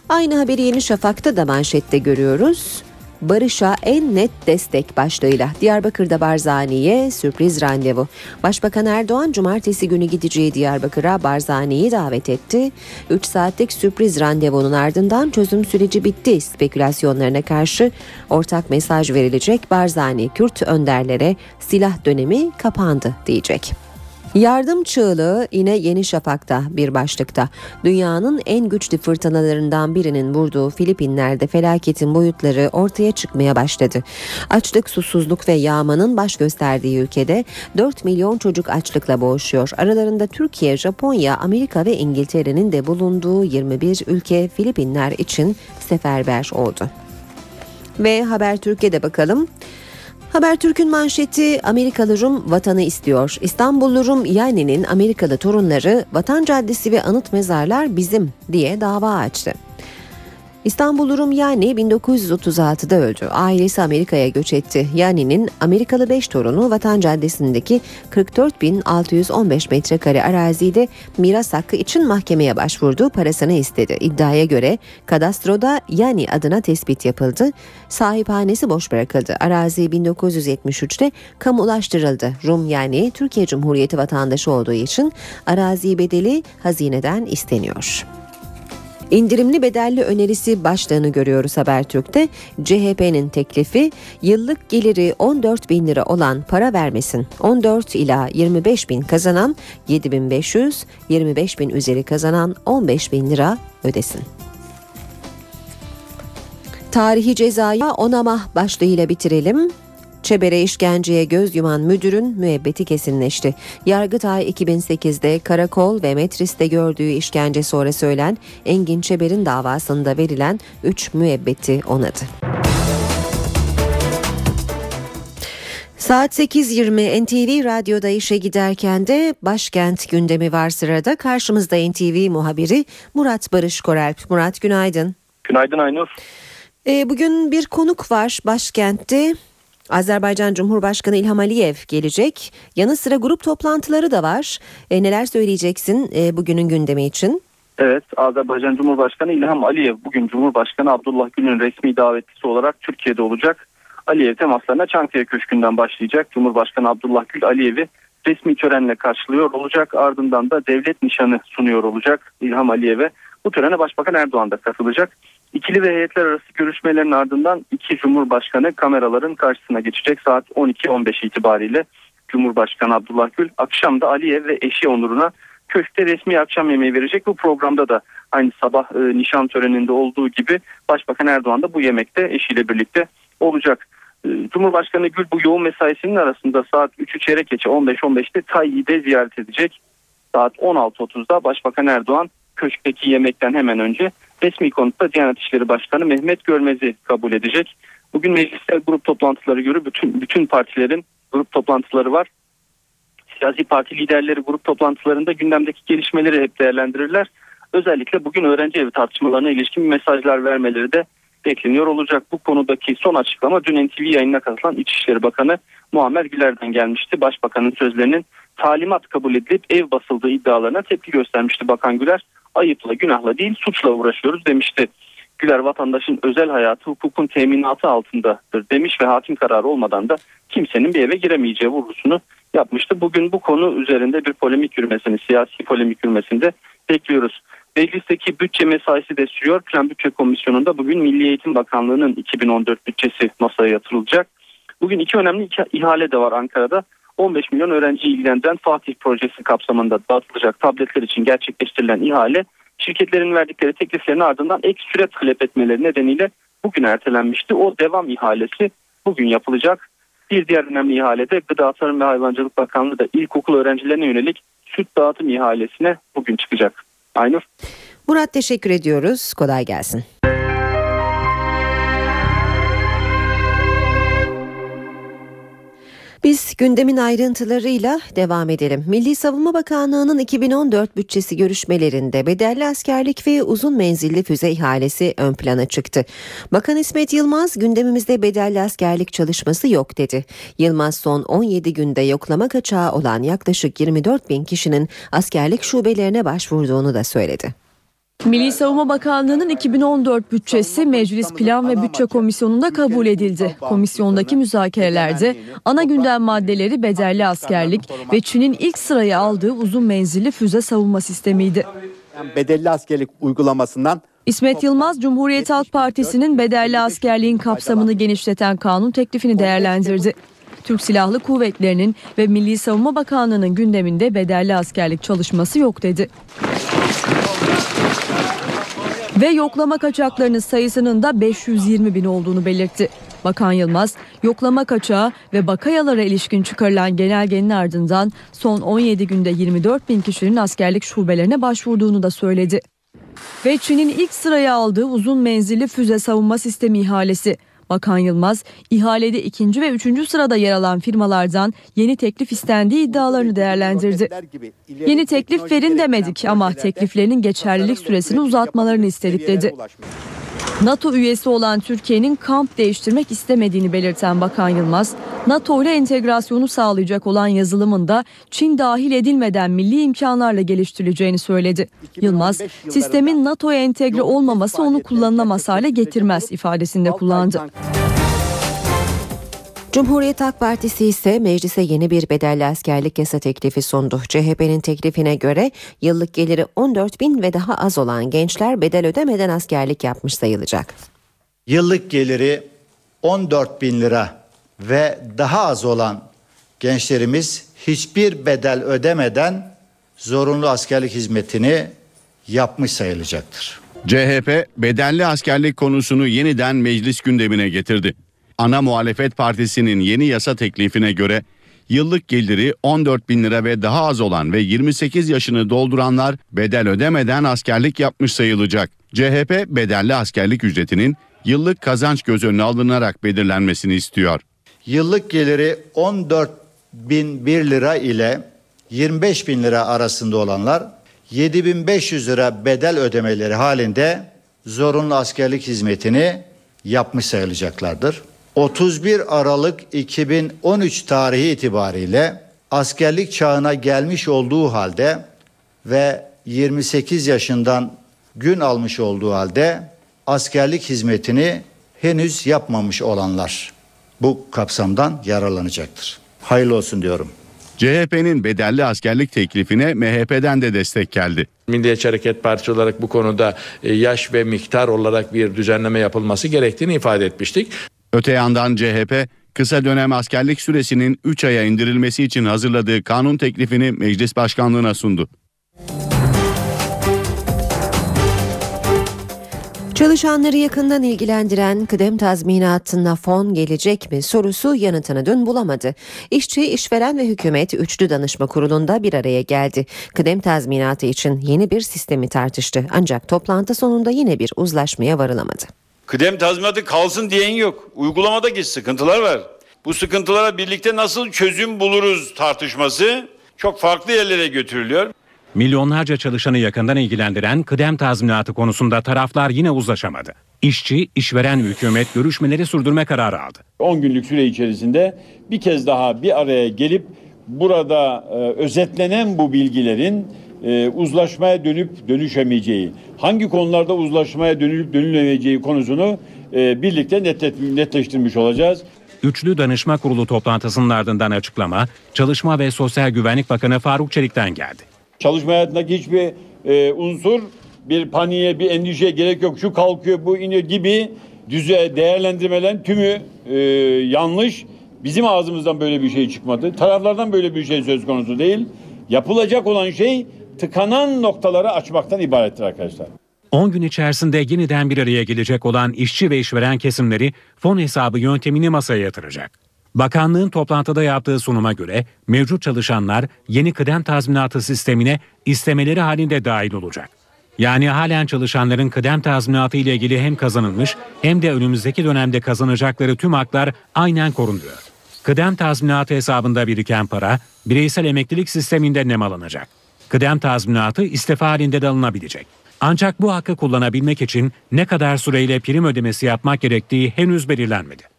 Aynı haberi Yeni Şafak'ta da manşette görüyoruz. Barış'a en net destek başlığıyla Diyarbakır'da Barzani'ye sürpriz randevu. Başbakan Erdoğan cumartesi günü gideceği Diyarbakır'a Barzani'yi davet etti. 3 saatlik sürpriz randevunun ardından çözüm süreci bitti spekülasyonlarına karşı ortak mesaj verilecek. Barzani Kürt önderlere silah dönemi kapandı diyecek. Yardım çığlığı yine Yeni Şafak'ta bir başlıkta. Dünyanın en güçlü fırtınalarından birinin vurduğu Filipinler'de felaketin boyutları ortaya çıkmaya başladı. Açlık, susuzluk ve yağmanın baş gösterdiği ülkede 4 milyon çocuk açlıkla boğuşuyor. Aralarında Türkiye, Japonya, Amerika ve İngiltere'nin de bulunduğu 21 ülke Filipinler için seferber oldu. Ve Haber Türkiye'de bakalım. Habertürk'ün manşeti Amerikalı Rum vatanı istiyor. İstanbullu Rum Yani'nin Amerikalı torunları Vatan Caddesi ve anıt mezarlar bizim diye dava açtı. İstanbul Rum Yani 1936'da öldü. Ailesi Amerika'ya göç etti. Yani'nin Amerikalı 5 torunu Vatan Caddesi'ndeki 44.615 metrekare arazide miras hakkı için mahkemeye başvurdu. Parasını istedi. İddiaya göre kadastroda Yani adına tespit yapıldı. Sahiphanesi boş bırakıldı. Arazi 1973'te kamulaştırıldı. Rum Yani Türkiye Cumhuriyeti vatandaşı olduğu için arazi bedeli hazineden isteniyor. İndirimli bedelli önerisi başlığını görüyoruz Habertürk'te. CHP'nin teklifi yıllık geliri 14 bin lira olan para vermesin. 14 ila 25 bin kazanan 7500, 25 bin üzeri kazanan 15 bin lira ödesin. Tarihi cezaya onamah başlığıyla bitirelim. Çeber'e işkenceye göz yuman müdürün müebbeti kesinleşti. Yargıtay 2008'de karakol ve metriste gördüğü işkence sonra söylen Engin Çeber'in davasında verilen 3 müebbeti onadı. Saat 8.20 NTV Radyo'da işe giderken de başkent gündemi var sırada. Karşımızda NTV muhabiri Murat Barış Koralp. Murat günaydın. Günaydın Aynur. E, bugün bir konuk var başkentte. Azerbaycan Cumhurbaşkanı İlham Aliyev gelecek. Yanı sıra grup toplantıları da var. E, neler söyleyeceksin e, bugünün gündemi için? Evet, Azerbaycan Cumhurbaşkanı İlham Aliyev bugün Cumhurbaşkanı Abdullah Gül'ün resmi davetlisi olarak Türkiye'de olacak. Aliyev temaslarına Çankaya Köşkü'nden başlayacak. Cumhurbaşkanı Abdullah Gül Aliyev'i resmi törenle karşılıyor olacak. Ardından da devlet nişanı sunuyor olacak İlham Aliyev'e. Bu törene Başbakan Erdoğan da katılacak. İkili ve heyetler arası görüşmelerin ardından iki Cumhurbaşkanı kameraların karşısına geçecek saat 12-15 itibariyle. Cumhurbaşkanı Abdullah Gül akşam da Aliyev ve eşi Onur'una köşkte resmi akşam yemeği verecek. Bu programda da aynı sabah e, nişan töreninde olduğu gibi Başbakan Erdoğan da bu yemekte eşiyle birlikte olacak. E, Cumhurbaşkanı Gül bu yoğun mesaisinin arasında saat 3'ü çeyrek geçe 15-15'te Tayyip'e ziyaret edecek. Saat 16.30'da Başbakan Erdoğan köşkteki yemekten hemen önce resmi konutta Diyanet İşleri Başkanı Mehmet Görmez'i kabul edecek. Bugün mecliste grup toplantıları göre bütün bütün partilerin grup toplantıları var. Siyasi parti liderleri grup toplantılarında gündemdeki gelişmeleri hep değerlendirirler. Özellikle bugün öğrenci evi tartışmalarına ilişkin mesajlar vermeleri de bekleniyor olacak. Bu konudaki son açıklama dün NTV yayınına katılan İçişleri Bakanı Muammer Güler'den gelmişti. Başbakanın sözlerinin talimat kabul edilip ev basıldığı iddialarına tepki göstermişti Bakan Güler. Ayıpla günahla değil suçla uğraşıyoruz demişti. Güler vatandaşın özel hayatı hukukun teminatı altındadır demiş ve hakim kararı olmadan da kimsenin bir eve giremeyeceği vurgusunu yapmıştı. Bugün bu konu üzerinde bir polemik yürümesini, siyasi polemik yürümesini bekliyoruz. Meclisteki bütçe mesaisi de sürüyor. Plan Bütçe Komisyonu'nda bugün Milli Eğitim Bakanlığı'nın 2014 bütçesi masaya yatırılacak. Bugün iki önemli ihale de var Ankara'da. 15 milyon öğrenci ilgilendiren Fatih projesi kapsamında dağıtılacak tabletler için gerçekleştirilen ihale şirketlerin verdikleri tekliflerin ardından ek süre talep etmeleri nedeniyle bugün ertelenmişti. O devam ihalesi bugün yapılacak. Bir diğer önemli ihalede Gıda Tarım ve Hayvancılık Bakanlığı da ilkokul öğrencilerine yönelik süt dağıtım ihalesine bugün çıkacak. Aynur. Murat teşekkür ediyoruz. Kolay gelsin. Biz gündemin ayrıntılarıyla devam edelim. Milli Savunma Bakanlığı'nın 2014 bütçesi görüşmelerinde bedelli askerlik ve uzun menzilli füze ihalesi ön plana çıktı. Bakan İsmet Yılmaz gündemimizde bedelli askerlik çalışması yok dedi. Yılmaz son 17 günde yoklama kaçağı olan yaklaşık 24 bin kişinin askerlik şubelerine başvurduğunu da söyledi. Milli Savunma Bakanlığı'nın 2014 bütçesi Meclis Plan ve Bütçe Komisyonu'nda kabul edildi. Komisyondaki müzakerelerde ana gündem maddeleri bedelli askerlik ve Çin'in ilk sırayı aldığı uzun menzilli füze savunma sistemiydi. Bedelli askerlik uygulamasından İsmet Yılmaz, Cumhuriyet Halk Partisi'nin bedelli askerliğin kapsamını genişleten kanun teklifini değerlendirdi. Türk Silahlı Kuvvetleri'nin ve Milli Savunma Bakanlığı'nın gündeminde bedelli askerlik çalışması yok dedi. Ve yoklama kaçaklarının sayısının da 520 bin olduğunu belirtti. Bakan Yılmaz, yoklama kaçağı ve bakayalara ilişkin çıkarılan genelgenin ardından son 17 günde 24 bin kişinin askerlik şubelerine başvurduğunu da söyledi. Ve Çin'in ilk sıraya aldığı uzun menzilli füze savunma sistemi ihalesi. Bakan Yılmaz, ihalede ikinci ve üçüncü sırada yer alan firmalardan yeni teklif istendiği iddialarını değerlendirdi. Yeni teklif verin demedik ama tekliflerinin geçerlilik süresini uzatmalarını istedik dedi. NATO üyesi olan Türkiye'nin kamp değiştirmek istemediğini belirten Bakan Yılmaz, NATO ile entegrasyonu sağlayacak olan yazılımın da Çin dahil edilmeden milli imkanlarla geliştirileceğini söyledi. Yılmaz, sistemin NATO'ya entegre olmaması onu kullanılamaz hale getirmez ifadesinde kullandı. Cumhuriyet Halk Partisi ise meclise yeni bir bedelli askerlik yasa teklifi sundu. CHP'nin teklifine göre yıllık geliri 14 bin ve daha az olan gençler bedel ödemeden askerlik yapmış sayılacak. Yıllık geliri 14 bin lira ve daha az olan gençlerimiz hiçbir bedel ödemeden zorunlu askerlik hizmetini yapmış sayılacaktır. CHP bedelli askerlik konusunu yeniden meclis gündemine getirdi. Ana muhalefet partisinin yeni yasa teklifine göre yıllık geliri 14 bin lira ve daha az olan ve 28 yaşını dolduranlar bedel ödemeden askerlik yapmış sayılacak. CHP bedelli askerlik ücretinin yıllık kazanç göz önüne alınarak belirlenmesini istiyor. Yıllık geliri 14 bin 1 lira ile 25 bin lira arasında olanlar 7500 lira bedel ödemeleri halinde zorunlu askerlik hizmetini yapmış sayılacaklardır. 31 Aralık 2013 tarihi itibariyle askerlik çağına gelmiş olduğu halde ve 28 yaşından gün almış olduğu halde askerlik hizmetini henüz yapmamış olanlar bu kapsamdan yararlanacaktır. Hayırlı olsun diyorum. CHP'nin bedelli askerlik teklifine MHP'den de destek geldi. Milliyetçi Hareket Partisi olarak bu konuda e, yaş ve miktar olarak bir düzenleme yapılması gerektiğini ifade etmiştik. Öte yandan CHP kısa dönem askerlik süresinin 3 aya indirilmesi için hazırladığı kanun teklifini meclis başkanlığına sundu. Çalışanları yakından ilgilendiren kıdem tazminatına fon gelecek mi sorusu yanıtını dün bulamadı. İşçi, işveren ve hükümet üçlü danışma kurulunda bir araya geldi. Kıdem tazminatı için yeni bir sistemi tartıştı. Ancak toplantı sonunda yine bir uzlaşmaya varılamadı. Kıdem tazminatı kalsın diyen yok. Uygulamadaki sıkıntılar var. Bu sıkıntılara birlikte nasıl çözüm buluruz tartışması çok farklı yerlere götürülüyor. Milyonlarca çalışanı yakından ilgilendiren kıdem tazminatı konusunda taraflar yine uzlaşamadı. İşçi, işveren ve hükümet görüşmeleri sürdürme kararı aldı. 10 günlük süre içerisinde bir kez daha bir araya gelip burada e, özetlenen bu bilgilerin e, uzlaşmaya dönüp dönüşemeyeceği, hangi konularda uzlaşmaya dönülüp dönülemeyeceği konusunu e, birlikte netlet- netleştirmiş olacağız. Üçlü Danışma Kurulu toplantısının ardından açıklama, Çalışma ve Sosyal Güvenlik Bakanı Faruk Çelik'ten geldi. Çalışma hayatındaki hiçbir e, unsur bir paniğe, bir endişeye gerek yok. Şu kalkıyor, bu iniyor gibi düze değerlendirmelerin tümü e, yanlış. Bizim ağzımızdan böyle bir şey çıkmadı. Taraflardan böyle bir şey söz konusu değil. Yapılacak olan şey tıkanan noktaları açmaktan ibarettir arkadaşlar. 10 gün içerisinde yeniden bir araya gelecek olan işçi ve işveren kesimleri fon hesabı yöntemini masaya yatıracak. Bakanlığın toplantıda yaptığı sunuma göre mevcut çalışanlar yeni kıdem tazminatı sistemine istemeleri halinde dahil olacak. Yani halen çalışanların kıdem tazminatı ile ilgili hem kazanılmış hem de önümüzdeki dönemde kazanacakları tüm haklar aynen korunuyor. Kıdem tazminatı hesabında biriken para bireysel emeklilik sisteminde nemalanacak. Kıdem tazminatı istifa halinde de alınabilecek. Ancak bu hakkı kullanabilmek için ne kadar süreyle prim ödemesi yapmak gerektiği henüz belirlenmedi.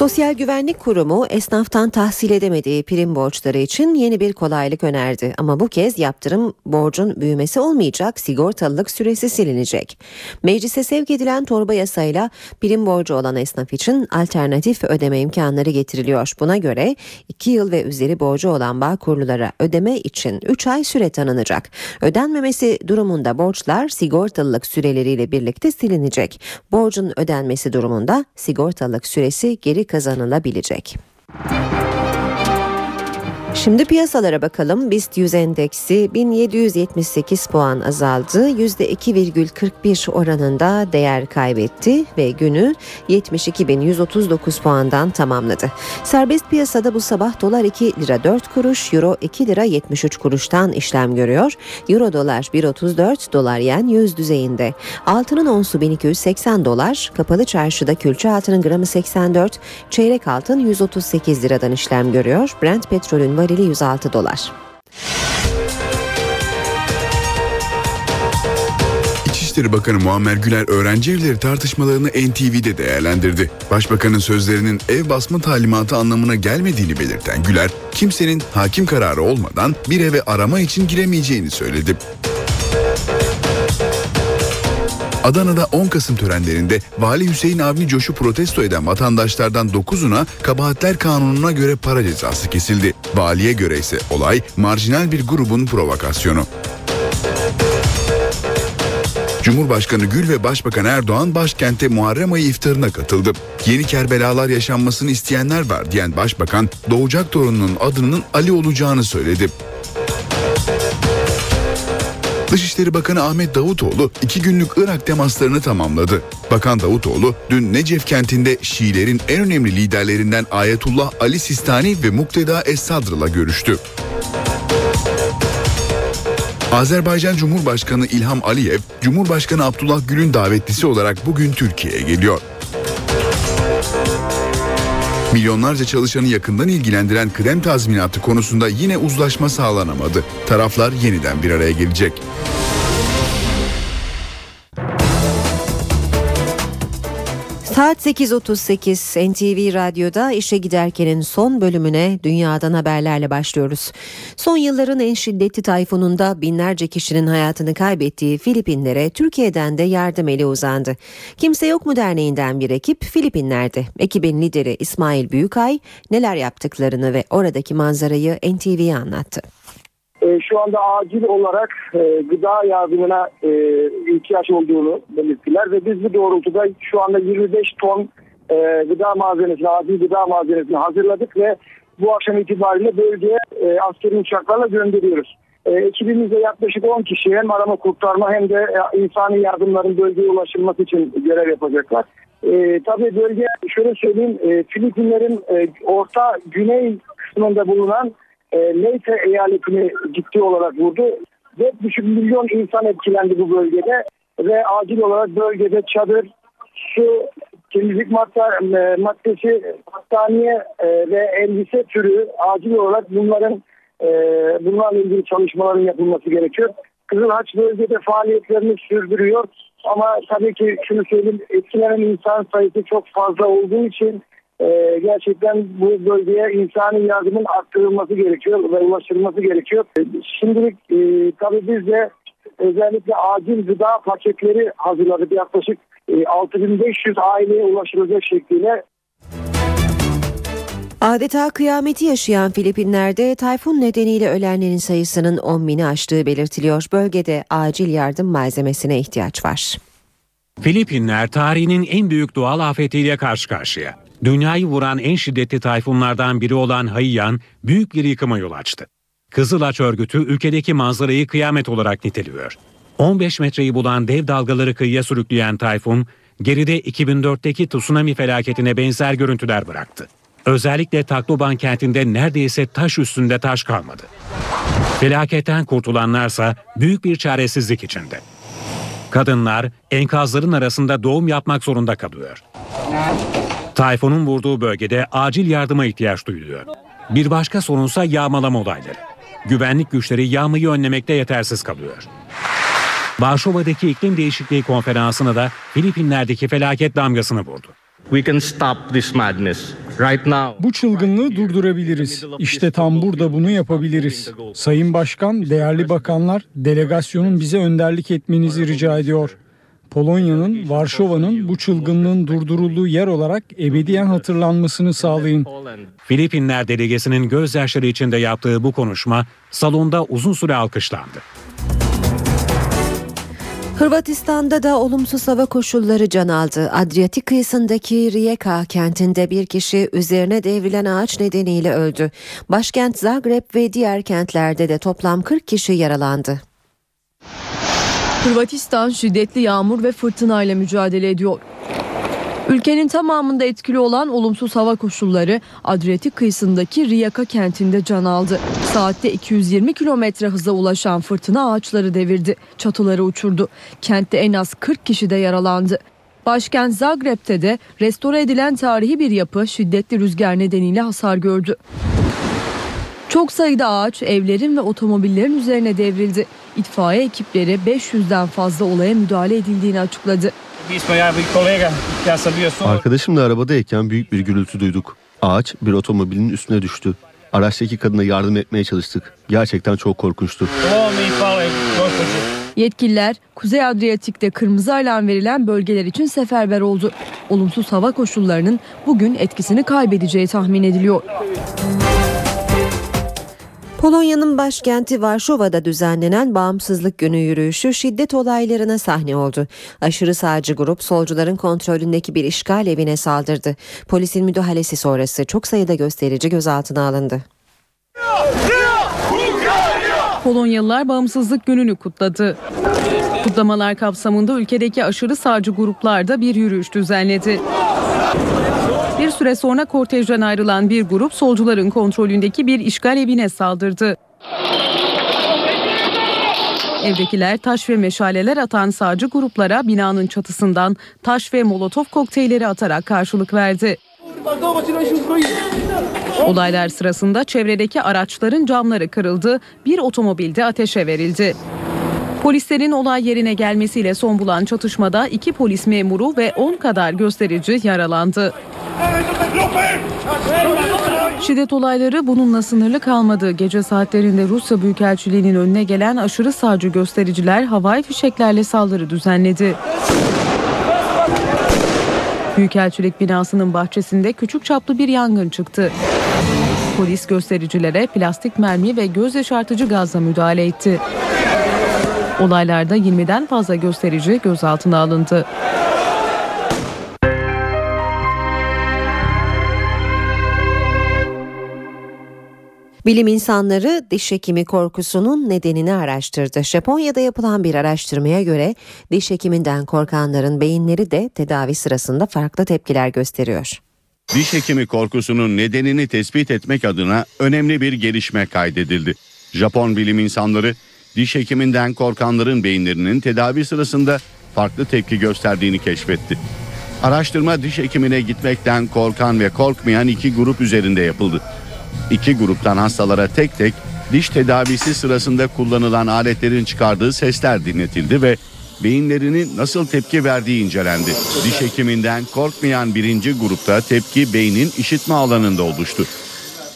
Sosyal Güvenlik Kurumu esnaftan tahsil edemediği prim borçları için yeni bir kolaylık önerdi. Ama bu kez yaptırım borcun büyümesi olmayacak, sigortalılık süresi silinecek. Meclise sevk edilen torba yasayla prim borcu olan esnaf için alternatif ödeme imkanları getiriliyor. Buna göre 2 yıl ve üzeri borcu olan bağ kurululara ödeme için 3 ay süre tanınacak. Ödenmemesi durumunda borçlar sigortalılık süreleriyle birlikte silinecek. Borcun ödenmesi durumunda sigortalılık süresi geri kazanılabilecek. Şimdi piyasalara bakalım. BIST 100 endeksi 1778 puan azaldı. %2,41 oranında değer kaybetti ve günü 72.139 puandan tamamladı. Serbest piyasada bu sabah dolar 2 lira 4 kuruş, euro 2 lira 73 kuruştan işlem görüyor. Euro dolar 1.34, dolar yen 100 düzeyinde. Altının onsu 1280 dolar, kapalı çarşıda külçe altının gramı 84, çeyrek altın 138 liradan işlem görüyor. Brent petrolün varili 106 dolar. İçişleri Bakanı Muammer Güler öğrenci evleri tartışmalarını NTV'de değerlendirdi. Başbakanın sözlerinin ev basma talimatı anlamına gelmediğini belirten Güler, kimsenin hakim kararı olmadan bir eve arama için giremeyeceğini söyledi. Adana'da 10 Kasım törenlerinde Vali Hüseyin Avni Coş'u protesto eden vatandaşlardan 9'una kabahatler kanununa göre para cezası kesildi. Valiye göre ise olay marjinal bir grubun provokasyonu. Cumhurbaşkanı Gül ve Başbakan Erdoğan başkente Muharrem ayı iftarına katıldı. Yeni Kerbelalar yaşanmasını isteyenler var diyen Başbakan doğacak torununun adının Ali olacağını söyledi. Dışişleri Bakanı Ahmet Davutoğlu iki günlük Irak temaslarını tamamladı. Bakan Davutoğlu dün Necef kentinde Şiilerin en önemli liderlerinden Ayetullah Ali Sistani ve Mukteda Es-Sadr'la görüştü. Azerbaycan Cumhurbaşkanı İlham Aliyev, Cumhurbaşkanı Abdullah Gül'ün davetlisi olarak bugün Türkiye'ye geliyor. Milyonlarca çalışanı yakından ilgilendiren kıdem tazminatı konusunda yine uzlaşma sağlanamadı. Taraflar yeniden bir araya gelecek. Saat 8.38 NTV Radyo'da işe giderkenin son bölümüne dünyadan haberlerle başlıyoruz. Son yılların en şiddetli tayfununda binlerce kişinin hayatını kaybettiği Filipinlere Türkiye'den de yardım eli uzandı. Kimse Yok mu derneğinden bir ekip Filipinler'de. Ekibin lideri İsmail Büyükay neler yaptıklarını ve oradaki manzarayı NTV'ye anlattı. E, şu anda acil olarak e, gıda yardımına e, ihtiyaç olduğunu belirttiler ve biz bu doğrultuda şu anda 25 ton e, gıda malzemesini, acil gıda malzemesini hazırladık ve bu akşam itibariyle bölgeye e, askeri uçaklarla gönderiyoruz. E, ekibimizde yaklaşık 10 kişi hem arama kurtarma hem de e, insani yardımların bölgeye ulaşılması için görev yapacaklar. E, tabii bölge şöyle söyleyeyim e, Filipinlerin e, orta güney kısmında bulunan e, Leyte eyaletini ciddi olarak vurdu. 4,5 milyon insan etkilendi bu bölgede ve acil olarak bölgede çadır, su, temizlik e, maddesi, battaniye e, ve elbise türü acil olarak bunların e, bunlarla ilgili çalışmaların yapılması gerekiyor. Kızılhaç bölgede faaliyetlerini sürdürüyor. Ama tabii ki şunu söyleyeyim etkilenen insan sayısı çok fazla olduğu için e, gerçekten bu bölgeye insani yardımın arttırılması gerekiyor ve ulaştırılması gerekiyor. E, Şimdilik e, tabii biz de özellikle acil gıda paketleri hazırladık. Yaklaşık e, 6500 aileye ulaşılacak şekliyle Adeta kıyameti yaşayan Filipinler'de tayfun nedeniyle ölenlerin sayısının 10 bini aştığı belirtiliyor. Bölgede acil yardım malzemesine ihtiyaç var. Filipinler tarihinin en büyük doğal afetiyle karşı karşıya. Dünyayı vuran en şiddetli tayfunlardan biri olan Haiyan büyük bir yıkıma yol açtı. Kızılaç örgütü ülkedeki manzarayı kıyamet olarak niteliyor. 15 metreyi bulan dev dalgaları kıyıya sürükleyen tayfun, geride 2004'teki tsunami felaketine benzer görüntüler bıraktı. Özellikle Tacloban kentinde neredeyse taş üstünde taş kalmadı. Felaketten kurtulanlarsa büyük bir çaresizlik içinde. Kadınlar enkazların arasında doğum yapmak zorunda kalıyor. Tayfunun vurduğu bölgede acil yardıma ihtiyaç duyuluyor. Bir başka sorunsa yağmalama olayları. Güvenlik güçleri yağmayı önlemekte yetersiz kalıyor. Varşova'daki iklim değişikliği konferansına da Filipinler'deki felaket damgasını vurdu. We can stop this madness. Bu çılgınlığı durdurabiliriz. İşte tam burada bunu yapabiliriz. Sayın Başkan, değerli bakanlar, delegasyonun bize önderlik etmenizi rica ediyor. Polonya'nın, Varşova'nın bu çılgınlığın durdurulduğu yer olarak ebediyen hatırlanmasını sağlayın. Filipinler delegesinin gözyaşları içinde yaptığı bu konuşma salonda uzun süre alkışlandı. Hırvatistan'da da olumsuz hava koşulları can aldı. Adriyatik kıyısındaki Rijeka kentinde bir kişi üzerine devrilen ağaç nedeniyle öldü. Başkent Zagreb ve diğer kentlerde de toplam 40 kişi yaralandı. Hırvatistan şiddetli yağmur ve fırtınayla mücadele ediyor. Ülkenin tamamında etkili olan olumsuz hava koşulları Adriyatik kıyısındaki Rijeka kentinde can aldı. Saatte 220 kilometre hıza ulaşan fırtına ağaçları devirdi, çatıları uçurdu. Kentte en az 40 kişi de yaralandı. Başkent Zagreb'te de restore edilen tarihi bir yapı şiddetli rüzgar nedeniyle hasar gördü. Çok sayıda ağaç evlerin ve otomobillerin üzerine devrildi. İtfaiye ekipleri 500'den fazla olaya müdahale edildiğini açıkladı. Arkadaşımla arabadayken büyük bir gürültü duyduk. Ağaç bir otomobilin üstüne düştü. Araçtaki kadına yardım etmeye çalıştık. Gerçekten çok korkunçtu. Yetkililer Kuzey Adriyatik'te kırmızı alarm verilen bölgeler için seferber oldu. Olumsuz hava koşullarının bugün etkisini kaybedeceği tahmin ediliyor. Polonya'nın başkenti Varşova'da düzenlenen Bağımsızlık Günü yürüyüşü şiddet olaylarına sahne oldu. Aşırı sağcı grup solcuların kontrolündeki bir işgal evine saldırdı. Polisin müdahalesi sonrası çok sayıda gösterici gözaltına alındı. Polonyalılar bağımsızlık gününü kutladı. Kutlamalar kapsamında ülkedeki aşırı sağcı gruplarda bir yürüyüş düzenledi. Bir süre sonra kortejden ayrılan bir grup solcuların kontrolündeki bir işgal evine saldırdı. Evdekiler taş ve meşaleler atan sağcı gruplara binanın çatısından taş ve molotof kokteylleri atarak karşılık verdi. Olaylar sırasında çevredeki araçların camları kırıldı, bir otomobilde ateşe verildi. Polislerin olay yerine gelmesiyle son bulan çatışmada iki polis memuru ve 10 kadar gösterici yaralandı. Şiddet olayları bununla sınırlı kalmadı. Gece saatlerinde Rusya Büyükelçiliği'nin önüne gelen aşırı sağcı göstericiler havai fişeklerle saldırı düzenledi. Büyükelçilik binasının bahçesinde küçük çaplı bir yangın çıktı. Polis göstericilere plastik mermi ve göz yaşartıcı gazla müdahale etti. Olaylarda 20'den fazla gösterici gözaltına alındı. Bilim insanları diş hekimi korkusunun nedenini araştırdı. Japonya'da yapılan bir araştırmaya göre diş hekiminden korkanların beyinleri de tedavi sırasında farklı tepkiler gösteriyor. Diş hekimi korkusunun nedenini tespit etmek adına önemli bir gelişme kaydedildi. Japon bilim insanları diş hekiminden korkanların beyinlerinin tedavi sırasında farklı tepki gösterdiğini keşfetti. Araştırma diş hekimine gitmekten korkan ve korkmayan iki grup üzerinde yapıldı. İki gruptan hastalara tek tek Diş tedavisi sırasında kullanılan aletlerin çıkardığı sesler dinletildi ve beyinlerinin nasıl tepki verdiği incelendi. Diş hekiminden korkmayan birinci grupta tepki beynin işitme alanında oluştu.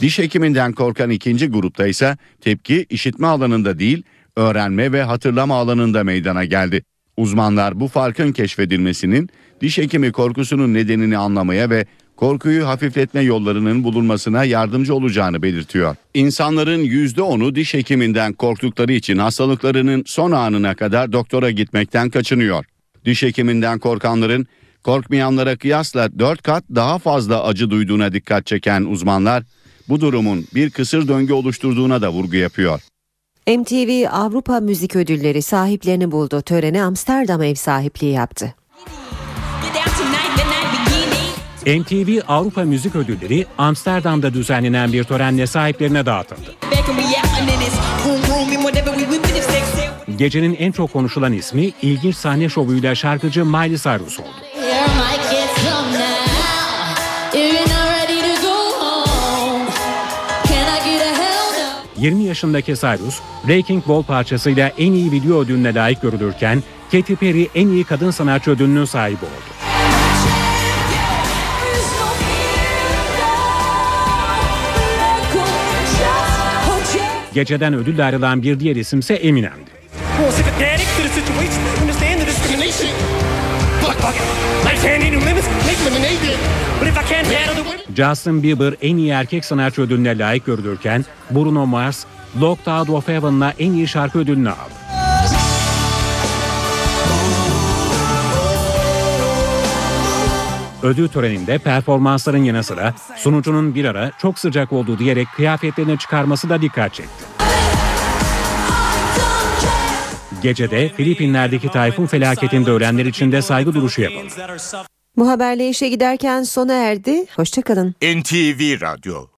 Diş hekiminden korkan ikinci grupta ise tepki işitme alanında değil, öğrenme ve hatırlama alanında meydana geldi. Uzmanlar bu farkın keşfedilmesinin diş hekimi korkusunun nedenini anlamaya ve korkuyu hafifletme yollarının bulunmasına yardımcı olacağını belirtiyor. İnsanların %10'u diş hekiminden korktukları için hastalıklarının son anına kadar doktora gitmekten kaçınıyor. Diş hekiminden korkanların korkmayanlara kıyasla 4 kat daha fazla acı duyduğuna dikkat çeken uzmanlar bu durumun bir kısır döngü oluşturduğuna da vurgu yapıyor. MTV Avrupa Müzik Ödülleri sahiplerini buldu. Törene Amsterdam ev sahipliği yaptı. MTV Avrupa Müzik Ödülleri Amsterdam'da düzenlenen bir törenle sahiplerine dağıtıldı. Gecenin en çok konuşulan ismi ilginç sahne şovuyla şarkıcı Miley Cyrus oldu. 20 yaşındaki Cyrus, Breaking Ball parçasıyla en iyi video ödülüne layık görülürken Katy Perry en iyi kadın sanatçı ödülünün sahibi oldu. Geceden ödülle ayrılan bir diğer isimse Eminem'di. Justin Bieber en iyi erkek sanatçı ödülüne layık görülürken Bruno Mars, Locked Out of Heaven'la en iyi şarkı ödülünü aldı. Ödül töreninde performansların yanı sıra sunucunun bir ara çok sıcak olduğu diyerek kıyafetlerini çıkarması da dikkat çekti. Gecede Filipinler'deki tayfun felaketinde ölenler için de saygı duruşu yapıldı. Bu haberle işe giderken sona erdi. Hoşçakalın. NTV Radyo